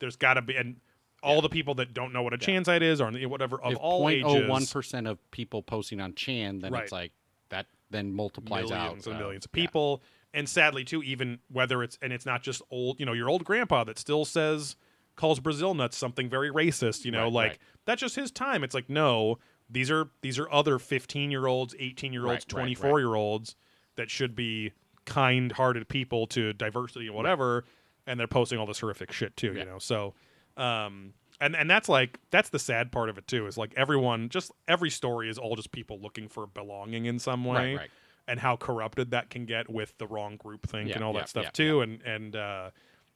there's got to be and all the people that don't know what a chan site is or whatever of if all ages 0.01% of people posting on Chan, then Right. it's like that then multiplies millions out. and uh, millions of yeah. And sadly too even whether it's and it's not just old you know your old grandpa that still says calls brazil nuts something very racist you know Right, like right. that's just his time it's like no these are these are other 15 year olds 18 year olds Right, right, 24 year olds that should be kind hearted people to diversity and whatever and they're posting all this horrific shit too Yeah. you know so um and and that's like that's the sad part of it too is like everyone just every story is all just people looking for belonging in some way Right, right. And how corrupted that can get with the wrong group think Yeah, and all yeah, that stuff yeah, too and and uh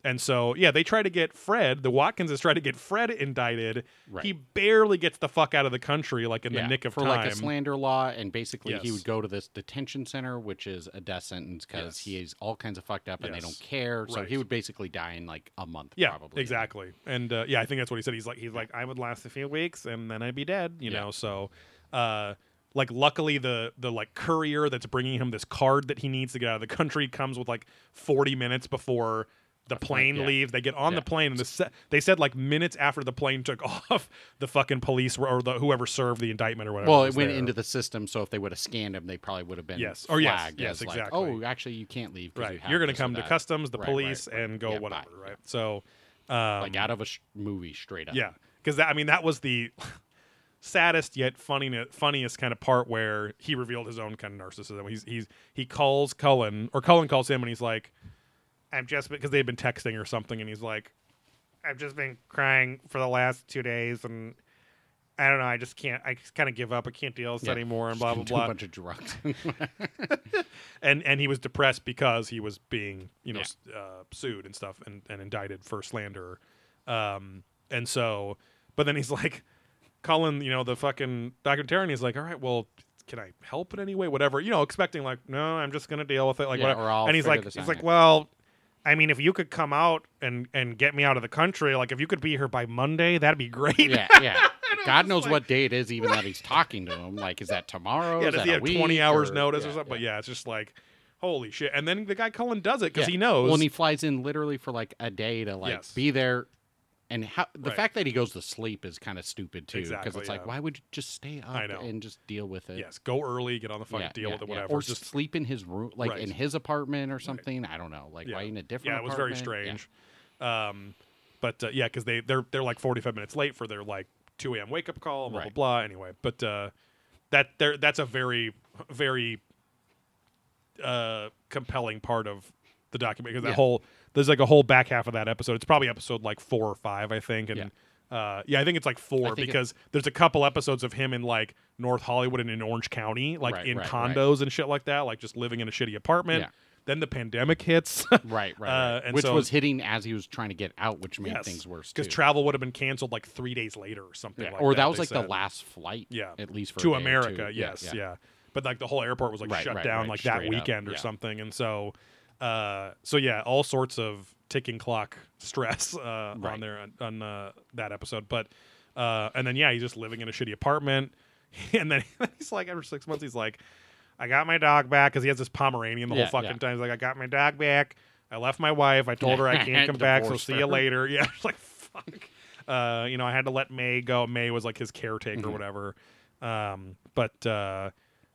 and so yeah they try to get fred the watkinses try to get fred indicted Right. he barely gets the fuck out of the country like in Yeah, the nick of for time like a slander law, and basically he would go to this detention center, which is a death sentence because Yes. he is all kinds of fucked up and they don't care. So Right. he would basically die in like a month. yeah probably. exactly and uh, yeah i think that's what he said he's like he's like i would last a few weeks and then i'd be dead you Yeah. know so uh like luckily the the like courier that's bringing him this card that he needs to get out of the country comes with like 40 minutes before the plane yeah. leaves they get on Yeah. the plane and the se- they said like minutes after the plane took off the fucking police were, or the whoever served the indictment or whatever Well, it went there. into the system, so if they would have scanned him, they probably would have been Yes. Or yes, flagged yes, as like, exactly. oh, actually, you can't leave. right you you're gonna come to customs the Right, right, police right. and go Yeah, bye. whatever right so um, like out of a sh- movie, straight up. Yeah, because that I mean that was the saddest yet funny funniest kind of part where he revealed his own kind of narcissism. He's he's he calls Cullen or Cullen calls him and he's like, "I'm just because they've been texting or something," and he's like, "I've just been crying for the last two days and." I don't know. I just can't. I just kind of give up. I can't deal with this Yeah. anymore, and blah blah blah. A bunch of drugs. and and he was depressed because he was being you know Yeah. uh, sued and stuff and, and indicted for slander um and so but then he's like Cullen you know the fucking documentarian he's like all right well can I help in any way whatever you know expecting like no I'm just gonna deal with it like Yeah, whatever or and he's like he's like well I mean if you could come out and and get me out of the country like if you could be here by Monday that'd be great yeah, yeah. God knows like- what day it is, even that he's talking to him. Like, is that tomorrow? yeah is does he have 20 hours or- notice or yeah, something but yeah. yeah it's just like holy shit and then the guy Cullen does it because Yeah. he knows Well, and he flies in literally for like a day to like Yes. be there. And how, the Right. fact that he goes to sleep is kind of stupid too, because Exactly, it's like, why would you just stay up and just deal with it? Yes, go early, get on the fucking Yeah, deal yeah, with it, yeah. whatever. Or just sleep in his room, like Right. in his apartment or something. I don't know. Like, yeah. why in a different? yeah, it was very apartment? Yeah. strange. Um, but uh, yeah, because they they're they're like forty five minutes late for their like two a.m. wake up call, blah Right. blah blah. Anyway, but uh, that there that's a very very uh compelling part of the document because that Yeah. whole there's like a whole back half of that episode. It's probably episode like four or five, I think, and. Yeah. Uh, yeah, I think it's like four think it- because there's a couple episodes of him in like North Hollywood and in Orange County, like Right, in right, right. condos and shit like that, like just living in a shitty apartment. Yeah. Then the pandemic hits. Right, right, right. Uh, and which so- was hitting as he was trying to get out, which made Yes, things worse because travel would have been canceled like three days later or something. Yeah, like or that, that was like the last flight. Yeah, at least for to a day or America. two. Yeah, Yes, yeah, But like the whole airport was like Right, shut right, down right, like that straight up, weekend or something, and so, uh, so yeah, all sorts of ticking clock stress uh, on there on, on uh, that episode. But uh, and then yeah, he's just living in a shitty apartment, and then he's like after six months, he's like, I got my dog back because he has this Pomeranian the Yeah, whole fucking yeah. time. He's like, I got my dog back. I left my wife. I told her I can't come back, so see her. you later. Yeah, it's like fuck. Uh, you know, I had to let May go. May was like his caretaker or Mhm. whatever. Um, but uh,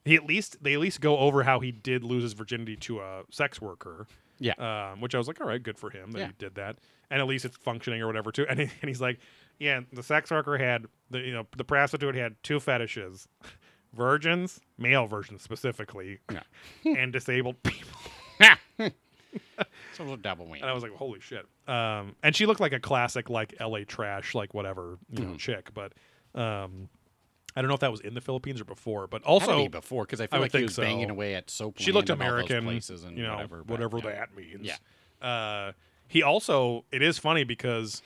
he at least they at least go over how he did lose his virginity to a sex worker. Yeah. Um, which I was like, all right, good for him that Yeah. he did that, and at least it's functioning or whatever too. And, he, and he's like, yeah, the sex worker had the you know the prostitute had two fetishes, virgins, male virgins specifically, Yeah. and disabled people. So it was a double whammy. and I was like, holy shit. Um, and she looked like a classic like L.A. trash like whatever you Mm-hmm. know chick, but um, I don't know if that was in the Philippines or before, but also be before because I I feel would like he was banging away at soap. she looked Land and all those American, places and you know, whatever. but, whatever yeah. that means. Yeah. Uh, he also, it is funny because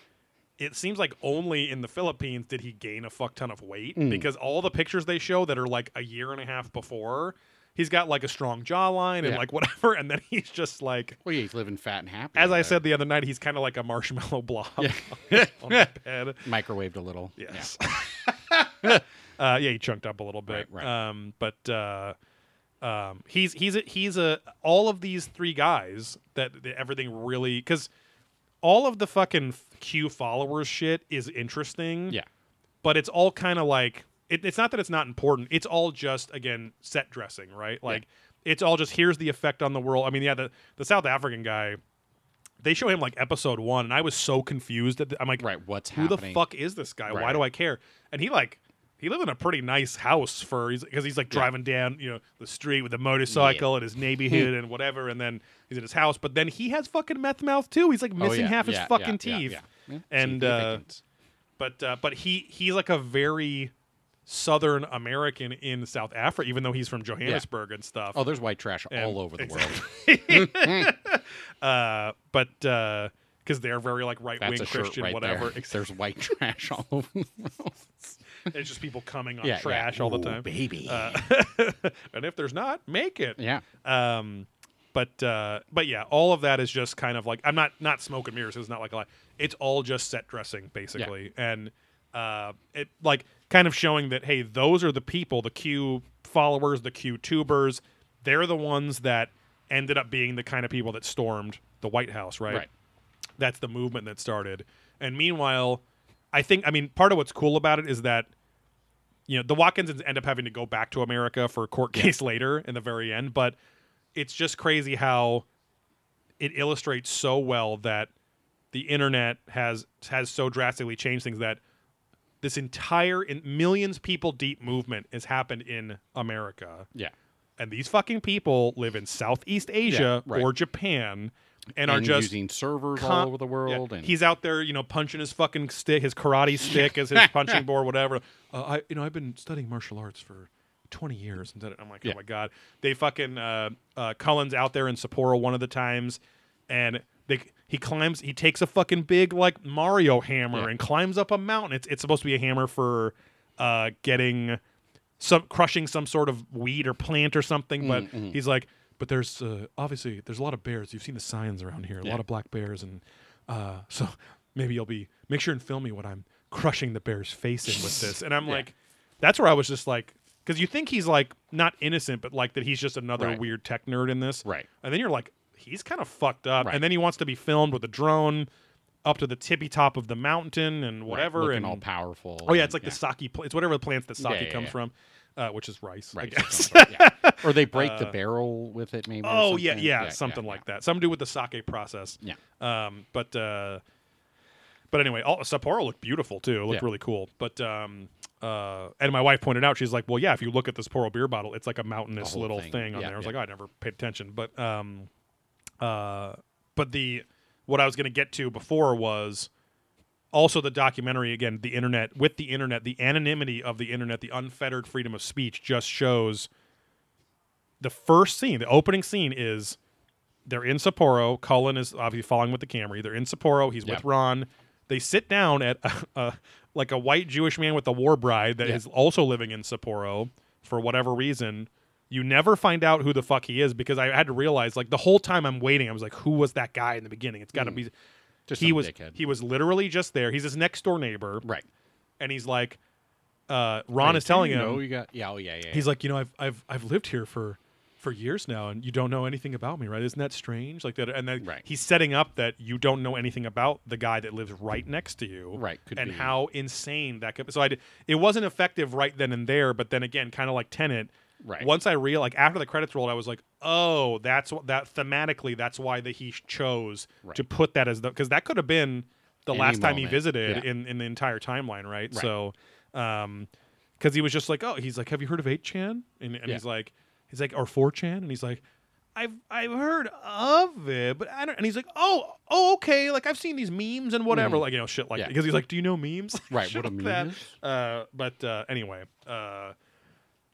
it seems like only in the Philippines did he gain a fuck ton of weight Mm. because all the pictures they show that are like a year and a half before, he's got like a strong jawline and Yeah. like whatever, and then he's just like. Well, yeah, he's living fat and happy. As I said the other night, he's kind of like a marshmallow blob Yeah. on the bed. microwaved a little. Yes. Uh, yeah, he chunked up a little bit. Right, right. Um, but uh, um, he's he's a, he's a all of these three guys that, that everything really because all of the fucking Q followers shit is interesting. Yeah. but it's all kind of like it, it's not that it's not important. It's all just again set dressing, right? Like it's all just here's the effect on the world. I mean, yeah, the the South African guy. They show him like episode one, and I was so confused. At the, I'm like, Right. What's who happening? the fuck is this guy? Why do I care? And he like he lived in a pretty nice house for because he's, like Yeah. driving down you know the street with a motorcycle and his neighborhood and whatever, and then he's in his house. But then he has fucking meth mouth too. He's like Oh, missing yeah, half his yeah, fucking yeah, yeah, teeth. yeah. Yeah, And, uh. But uh, but he he's like a very Southern American in South Africa, even though he's from Johannesburg and stuff. oh, there's white trash And- all over the exactly. world. uh, but because they're very like right wing That's a shirt Christian, right whatever. there. There's white trash all over the world. It's just people coming on Yeah, yeah. trash all the time. baby. Uh, and if there's not, make it. yeah. Um, but uh, but yeah, all of that is just kind of like I'm not not smoke and mirrors. It's not like a lot. It's all just set dressing basically, and uh, it like kind of showing that hey, those are the people, the Q followers, the Q tubers. They're the ones that ended up being the kind of people that stormed the White House, right? Right. That's the movement that started. And meanwhile, I think I mean part of what's cool about it is that you know the Watkinsons end up having to go back to America for a court case later in the very end, but it's just crazy how it illustrates so well that the internet has has so drastically changed things that this entire in millions people deep movement has happened in America Yeah. and these fucking people live in Southeast Asia right. or Japan and, And, are just using servers con- all over the yeah, world. And he's out there, you know, punching his fucking stick, his karate stick as his punching board, whatever. Uh, I, you know, I've been studying martial arts for twenty years, and I'm like, Yeah. oh my god. They fucking uh, uh, Cullen's out there in Sapporo one of the times, and they he climbs, he takes a fucking big like Mario hammer Yeah. and climbs up a mountain. It's it's supposed to be a hammer for uh, getting some crushing some sort of weed or plant or something, but Mm-hmm. he's like, but there's uh, obviously there's a lot of bears. You've seen the signs around here, a Yeah. lot of black bears, and uh, so maybe you'll be make sure and film me when I'm crushing the bear's face in with this. And I'm Yeah. like, that's where I was just like, because you think he's like not innocent, but like that he's just another Right. weird tech nerd in this, Right. And then you're like, he's kind of fucked up, Right. and then he wants to be filmed with a drone up to the tippy top of the mountain and whatever, looking and all powerful. Oh yeah, it's like the sake. Pl- it's whatever the plants that sake Yeah, yeah, comes yeah. from, uh, which is rice. I Right. guess. yeah. Or they break the Uh, barrel with it, maybe. or oh yeah, something. yeah, something like that. Something to do with the sake process. Yeah. Um, but uh, but anyway, all, Sapporo looked beautiful too. It looked Yeah. really cool. But um, uh, and my wife pointed out, she's like, well, yeah, if you look at this Sapporo beer bottle, it's like a mountainous little thing. thing, on Yeah, there. I was yeah. like, oh, I never paid attention. But um, uh, but the what I was going to get to before was also the documentary again the internet with the internet the anonymity of the internet the unfettered freedom of speech just shows the first scene the opening scene is they're in Sapporo. Cullen is obviously following with the camera they're in Sapporo. He's with Ron. They sit down at a, a, like a white Jewish man with a war bride that Yeah. is also living in Sapporo for whatever reason. You never find out who the fuck he is because I had to realize like the whole time I'm waiting I was like who was that guy in the beginning? It's got to mm. be Just he was dickhead. he was literally just there. He's his next door neighbor, right. and he's like, uh, Ron is telling you him, know, you got yeah, oh yeah, yeah. he's like, you know, I've I've I've lived here for for years now, and you don't know anything about me, right? Isn't that strange? Like that, and then Right. he's setting up that you don't know anything about the guy that lives right next to you, Right, and be. how insane that could. So I, did, it wasn't effective right then and there, but then again, kind of like Tenet. Right. Once I real like after the credits rolled, I was like, oh, that's what that thematically. That's why that he chose Right. to put that as the because that could have been the Any last time he visited yeah. in in the entire timeline, right? Right. So, um, because he was just like, oh, he's like, have you heard of eight chan? And, and Yeah. he's like, he's like, or four chan, and he's like. I've I've heard of it, but I don't. And he's like, oh, oh, okay. Like I've seen these memes and whatever, Mhm. like you know, shit like Yeah. because he's like, do you know memes? Right, what a meme that. is? Uh, but uh, anyway, uh,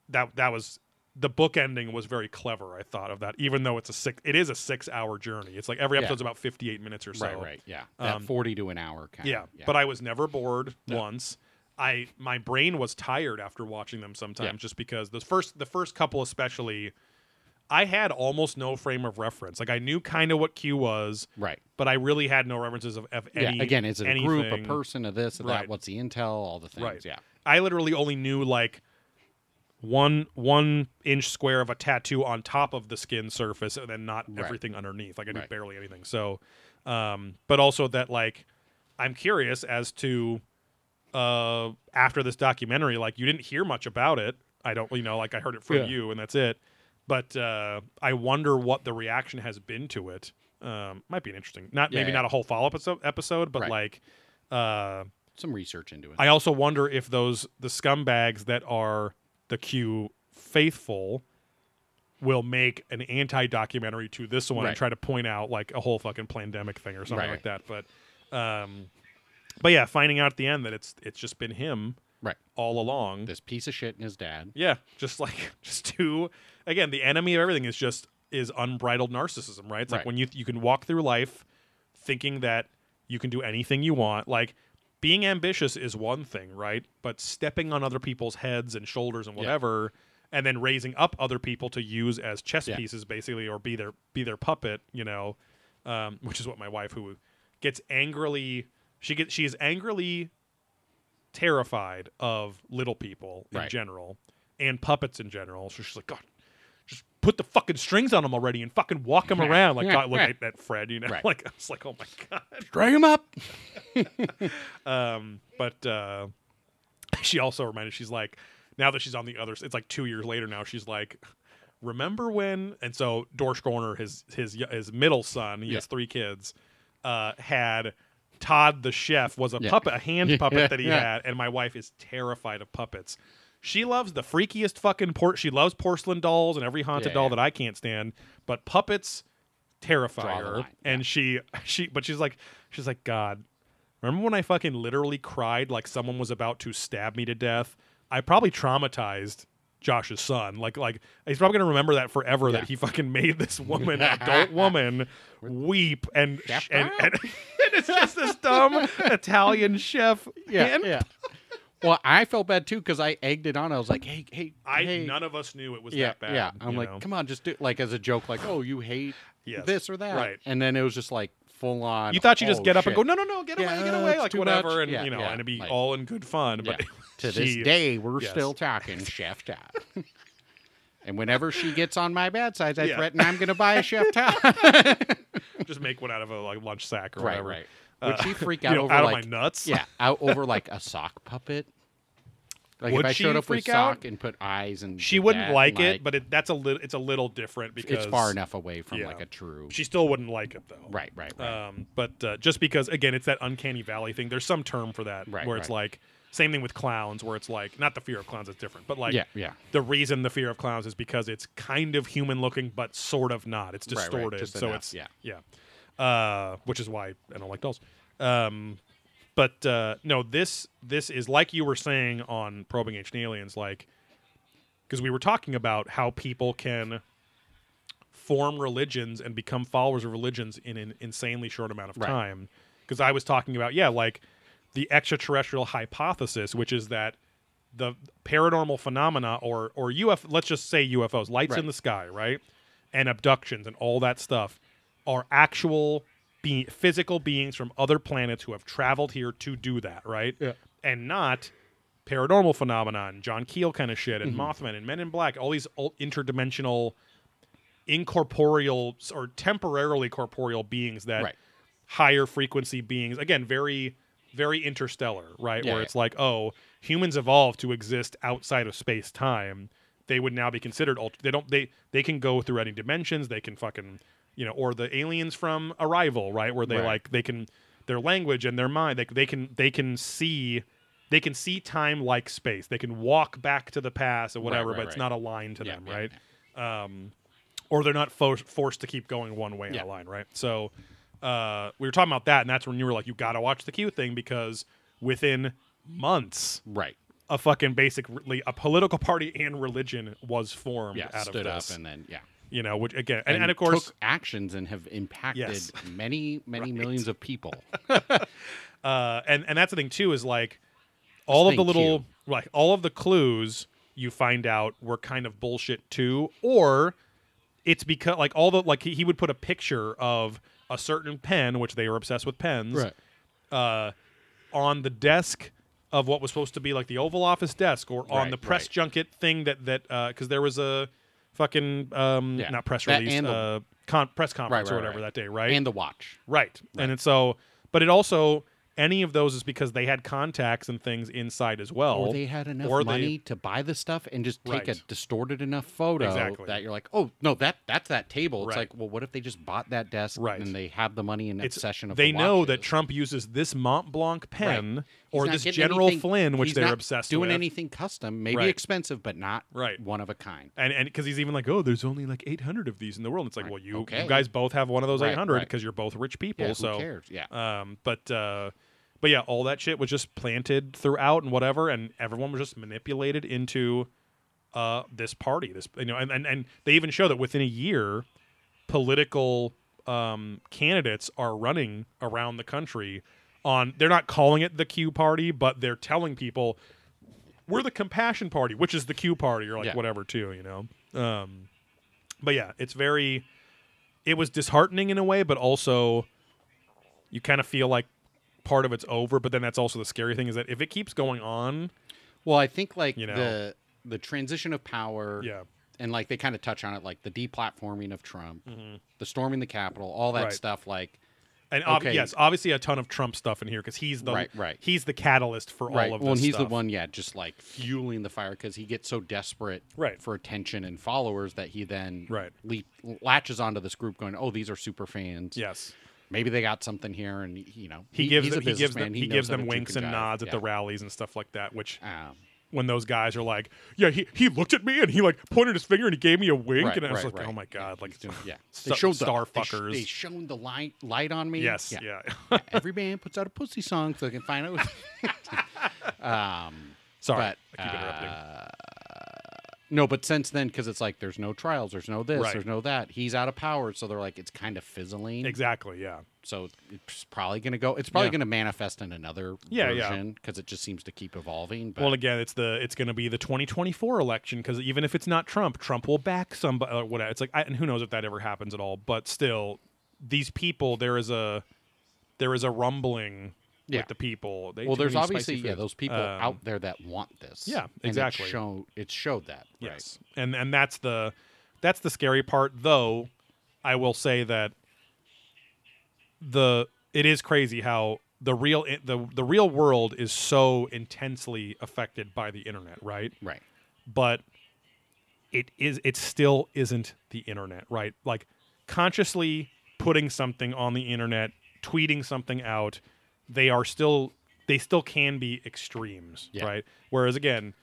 that that was the book ending was very clever. I thought of that, even though it's a six, it is a six hour journey. It's like every Yeah. episode's about fifty eight minutes or so. Right, right, yeah. That Um, forty to an hour kind. Yeah, but I was never bored once. I my brain was tired after watching them sometimes, Yeah. just because the first the first couple especially, I had almost no frame of reference. Like I knew kind of what Q was, right. but I really had no references of, of any. yeah. Again, is it a group, a person, of this, of Right. that? What's the intel? All the things. Right. Yeah. I literally only knew like one one inch square of a tattoo on top of the skin surface, and then not Right. everything underneath. Like I Right. barely anything. So, um, but also that like I'm curious as to uh after this documentary, like you didn't hear much about it. I don't, you know, like I heard it from Yeah. you, and that's it. But uh, I wonder what the reaction has been to it. Um, might be an interesting, not Yeah, maybe yeah. not a whole follow up episode, episode, but Right. like. Uh, Some research into it. I also wonder if those the scumbags that are the Q faithful will make an anti-documentary to this one and try to point out like a whole fucking pandemic thing or something Right, like that. But um but yeah, finding out at the end that it's it's just been him right. all along. This piece of shit and his dad. Yeah, just like just two again, the enemy of everything is just is unbridled narcissism, right? It's like when you you can walk through life thinking that you can do anything you want. Like being ambitious is one thing, right? But stepping on other people's heads and shoulders and Yeah. whatever and then raising up other people to use as chess Yeah. pieces basically or be their be their puppet, you know, um, which is what my wife who gets angrily she gets she is angrily terrified of little people in Right. general and puppets in general. So she's like, God, put the fucking strings on them already and fucking walk them around. Like, God, look at, at Fred, you know? Right. Like, I was like, oh my God. Drag him up. Um, but uh, she also reminded, she's like, now that she's on the other, it's like two years later now, she's like, remember when? And so Dorsch Gorner, his his his middle son, he Yeah. has three kids, uh, had Todd the chef was a Yeah. puppet, a hand puppet that he Yeah. had, and my wife is terrified of puppets. She loves the freakiest fucking port. She loves porcelain dolls and every haunted Yeah, doll yeah. that I can't stand, but puppets terrify her. line, And she she, but she's like she's like God. Remember when I fucking literally cried like someone was about to stab me to death? I probably traumatized Josh's son. Like like he's probably gonna remember that forever Yeah. that he fucking made this woman, adult woman, weep and Chef and, and, and it's just this dumb Italian chef. Yeah. Yeah. Well, I felt bad too because I egged it on. I was like, "Hey, hey, I hey. none of us knew it was yeah, that bad. yeah." I'm like, know? "Come on, just do like as a joke, like, oh, you hate Yes. this or that, Right. And then it was just like full on. You thought you just "Oh, get up and go, no, no, no, get Yeah, away, get away, like whatever, much. and Yeah, you know, and it'd be like- all in good fun. But to this day, we're yes. still talking, Chef Todd. and whenever she gets on my bad side, I Yeah. threaten I'm going to buy a Chef Todd. just make one out of a like lunch sack or right, whatever. right. Would Uh, she freak you out know, over out like of my nuts? yeah, out over like a sock puppet? Like Would if I she showed up with freak out? sock and put eyes and she wouldn't that like it, but it, that's a little. It's a little different because it's far enough away from Yeah. like a true. She still wouldn't like it though. right, right, right. Um, but uh, just because again, it's that uncanny valley thing. There's some term for that Right, where it's like same thing with clowns, where it's like not the fear of clowns is different, but like yeah, yeah. the reason the fear of clowns is because it's kind of human looking, but sort of not. It's Right, right, distorted, so enough, it's yeah. yeah. Uh, which is why I don't like dolls. Um, but uh, no, this this is like you were saying on probing ancient aliens, like because we were talking about how people can form religions and become followers of religions in an insanely short amount of Right. time. Because I was talking about yeah, like the extraterrestrial hypothesis, which is that the paranormal phenomena or or UFO, let's just say UFOs, lights in the sky, right, and abductions and all that stuff are actual be- physical beings from other planets who have traveled here to do that, right? Yeah. And not paranormal phenomenon, John Keel kind of shit, and Mm-hmm. Mothman and Men in Black, all these interdimensional, incorporeal or temporarily corporeal beings that Right. higher frequency beings. Again, very, very interstellar, right? Yeah, Where yeah. it's like, oh, humans evolved to exist outside of space time. They would now be considered. Ult- they don't. They they can go through any dimensions. They can fucking, you know, or the aliens from Arrival, right? Where they Right. like they can their language and their mind. They they can they can see. They can see time like space. They can walk back to the past or whatever, right, but it's right. not aligned to Yeah, them, yeah, right? Um, or they're not fo- forced to keep going one way in Yeah. a line, right? So uh, we were talking about that, and that's when you were like, you got to watch the Q thing because within months, Right. a fucking basically a political party and religion was formed Yeah. out stood of up and then yeah. You know, which again, and, and, of course, actions and have impacted Yes. many many Right. millions of people. uh, and and that's the thing too is like all of the little Q. like all of the clues you find out were kind of bullshit too, or it's because like all the like he, he would put a picture of a certain pen, which they were obsessed with pens, uh, on the desk of what was supposed to be like the Oval Office desk, or on Right, the press right. junket thing that that because there was a fucking um Yeah. not press That release the- uh con- press conference right, or whatever right. that day, right? And the watch. Right. And it's so, but it also, any of those is because they had contacts and things inside as well. Or they had enough or they- money to buy the stuff and just take a distorted enough photo Exactly. that you're like, oh no, that that's that table. It's Right. like, well, what if they just bought that desk Right. and they have the money and it's, obsession of they the know that? Trump uses this Mont Blanc pen or this General anything- Flynn, which they're obsessed doing with. anything custom, maybe Right. expensive, but not Right. one of a kind. and and because he's even like, oh, there's only like 800 of these in the world. And It's like, Right. well, you Okay. you guys both have one of those Right, 800 right. because you're both rich people. Yeah, so cares? Yeah. Um, but uh, but yeah, all that shit was just planted throughout and whatever, and everyone was just manipulated into uh this party. This you know, and and, and they even show that within a year, political um candidates are running around the country on. They're not calling it the Q Party, but they're telling people we're the Compassion Party, which is the Q Party, or like Yeah. whatever too. You know. Um, but yeah, it's very. It was disheartening in a way, but also you kind of feel like part of it's over. But then that's also the scary thing is that if it keeps going on, Well, I think like You know. the the transition of power, yeah, and like they kind of touch on it, like the deplatforming of Trump, the storming the Capitol, all that Mm-hmm. Right. stuff. Like, and ob- Okay. yes, obviously a ton of Trump stuff in here because he's the Right, right. he's the catalyst for right? all of Well, this and he's stuff. the one, yeah, just like fueling the fire because he gets so desperate, Right. for attention and followers that he then Right. le- latches onto this group, going, "Oh, these are super fans. Yes, maybe they got something here." And you know, he, gives he's them, he gives them he, knows gives them winks and nods at the rallies and stuff like that. Which Um, when those guys are like, yeah, he he looked at me and he like pointed his finger and he gave me a wink, Right, and I was right, like, right. oh my god, like yeah, stu- star they sh- fuckers. They, shone the light light on me. yes, yeah. yeah. Every band puts out a pussy song so they can find out. um, Sorry, but I keep interrupting. uh, no, but since then, because it's like there's no trials, there's no this, Right. there's no that. He's out of power, so they're like it's kind of fizzling. exactly, yeah. So it's probably gonna go. It's probably Yeah. gonna manifest in another Yeah, yeah. version because it just seems to keep evolving. But Well, again, it's the it's going to be the 2024 election because even if it's not Trump, Trump will back somebody. Or whatever. It's like, I, and who knows if that ever happens at all. But still, these people, there is a there is a rumbling Yeah. with the people. They well, there's obviously yeah those people Um, out there that want this. yeah, exactly. It show it showed that. Right. Yes, and and that's the that's the scary part. Though, I will say that the it is crazy how the real the the real world is so intensely affected by the internet, right? Right. but it is it still isn't the internet, right? Like consciously putting something on the internet, tweeting something out, they are still they still can be extremes, Yeah. right? Whereas again,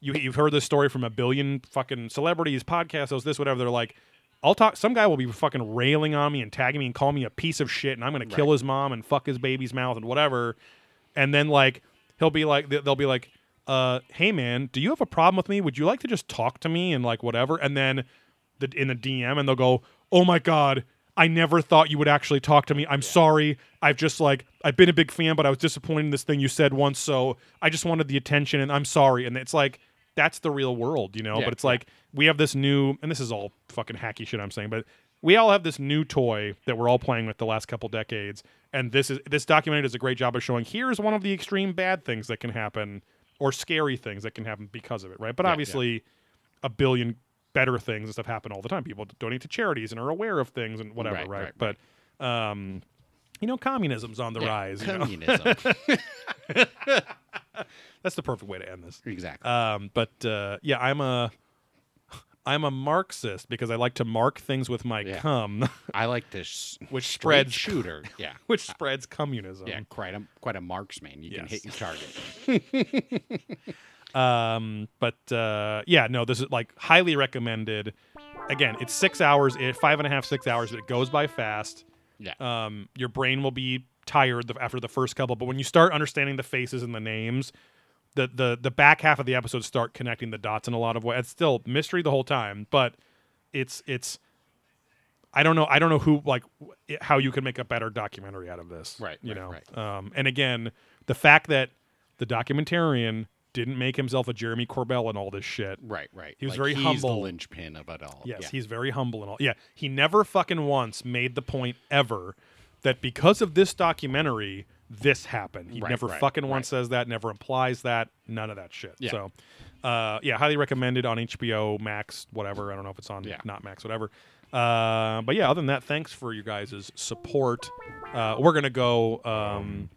you you've heard this story from a billion fucking celebrities, podcasts, those this whatever. They're like, I'll talk. Some guy will be fucking railing on me and tagging me and calling me a piece of shit, and I'm gonna kill Right. his mom and fuck his baby's mouth and whatever. And then like he'll be like, they- they'll be like, uh, hey man, do you have a problem with me? Would you like to just talk to me and like whatever? And then the in the DM, and they'll go, oh my god. I never thought you would actually talk to me. I'm sorry. I've just like I've been a big fan, but I was disappointed in this thing you said once, so I just wanted the attention and I'm sorry. And it's like that's the real world, you know? Yeah, but it's yeah. like we have this new and this is all fucking hacky shit I'm saying, but we all have this new toy that we're all playing with the last couple decades. And this is this documentary does a great job of showing here's one of the extreme bad things that can happen or scary things that can happen because of it, right? But Yeah, yeah. obviously a billion better things and stuff happen all the time. People donate to charities and are aware of things and whatever, Right, right? right, but um, you know, communism's on the Yeah, rise. you know? Communism. That's the perfect way to end this. exactly. Um, but uh, yeah, I'm a I'm a Marxist because I like to mark things with my Yeah. cum, I like to sh- which spreads shooter. Yeah. which spreads communism. Yeah, quite a quite a marksman. You can hit your target. Um, but uh, yeah, no, this is like highly recommended. again, it's six hours, it, five and a half, six hours, but it goes by fast. Yeah. Um, your brain will be tired after the first couple, but when you start understanding the faces and the names, the the the back half of the episode start connecting the dots in a lot of ways. It's still mystery the whole time, but it's it's. I don't know. I don't know who like how you can make a better documentary out of this. Right, You right, know. right. Um, and again, the fact that the documentarian didn't make himself a Jeremy Corbell and all this shit. Right, right. He was Like, very he's humble. the linchpin of it all. Yes, yeah. he's very humble and all. Yeah, he never fucking once made the point ever that because of this documentary, this happened. He Right, never right, fucking once says that, never implies that, none of that shit. Yeah. So, uh, yeah, highly recommended on HBO Max, whatever. I don't know if it's on Yeah. not Max, whatever. Uh, but yeah, other than that, thanks for you guys' support. Uh, we're gonna go. Um,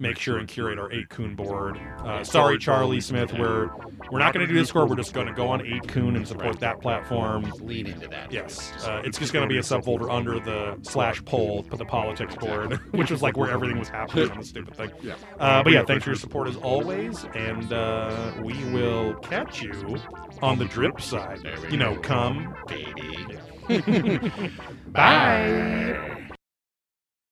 Make sure and curate our 8kun board. Uh, sorry, Charlie Smith. We're we're not going to do Discord. We're just going to go on 8kun and support that platform. lean into that. Yes, uh, it's just going to be a subfolder under the slash pol for the politics board, which was like where everything was happening on the stupid thing. Yeah. Uh, but yeah, thanks for your support as always, and uh, we will catch you on the drip side. You know, come. baby. Bye.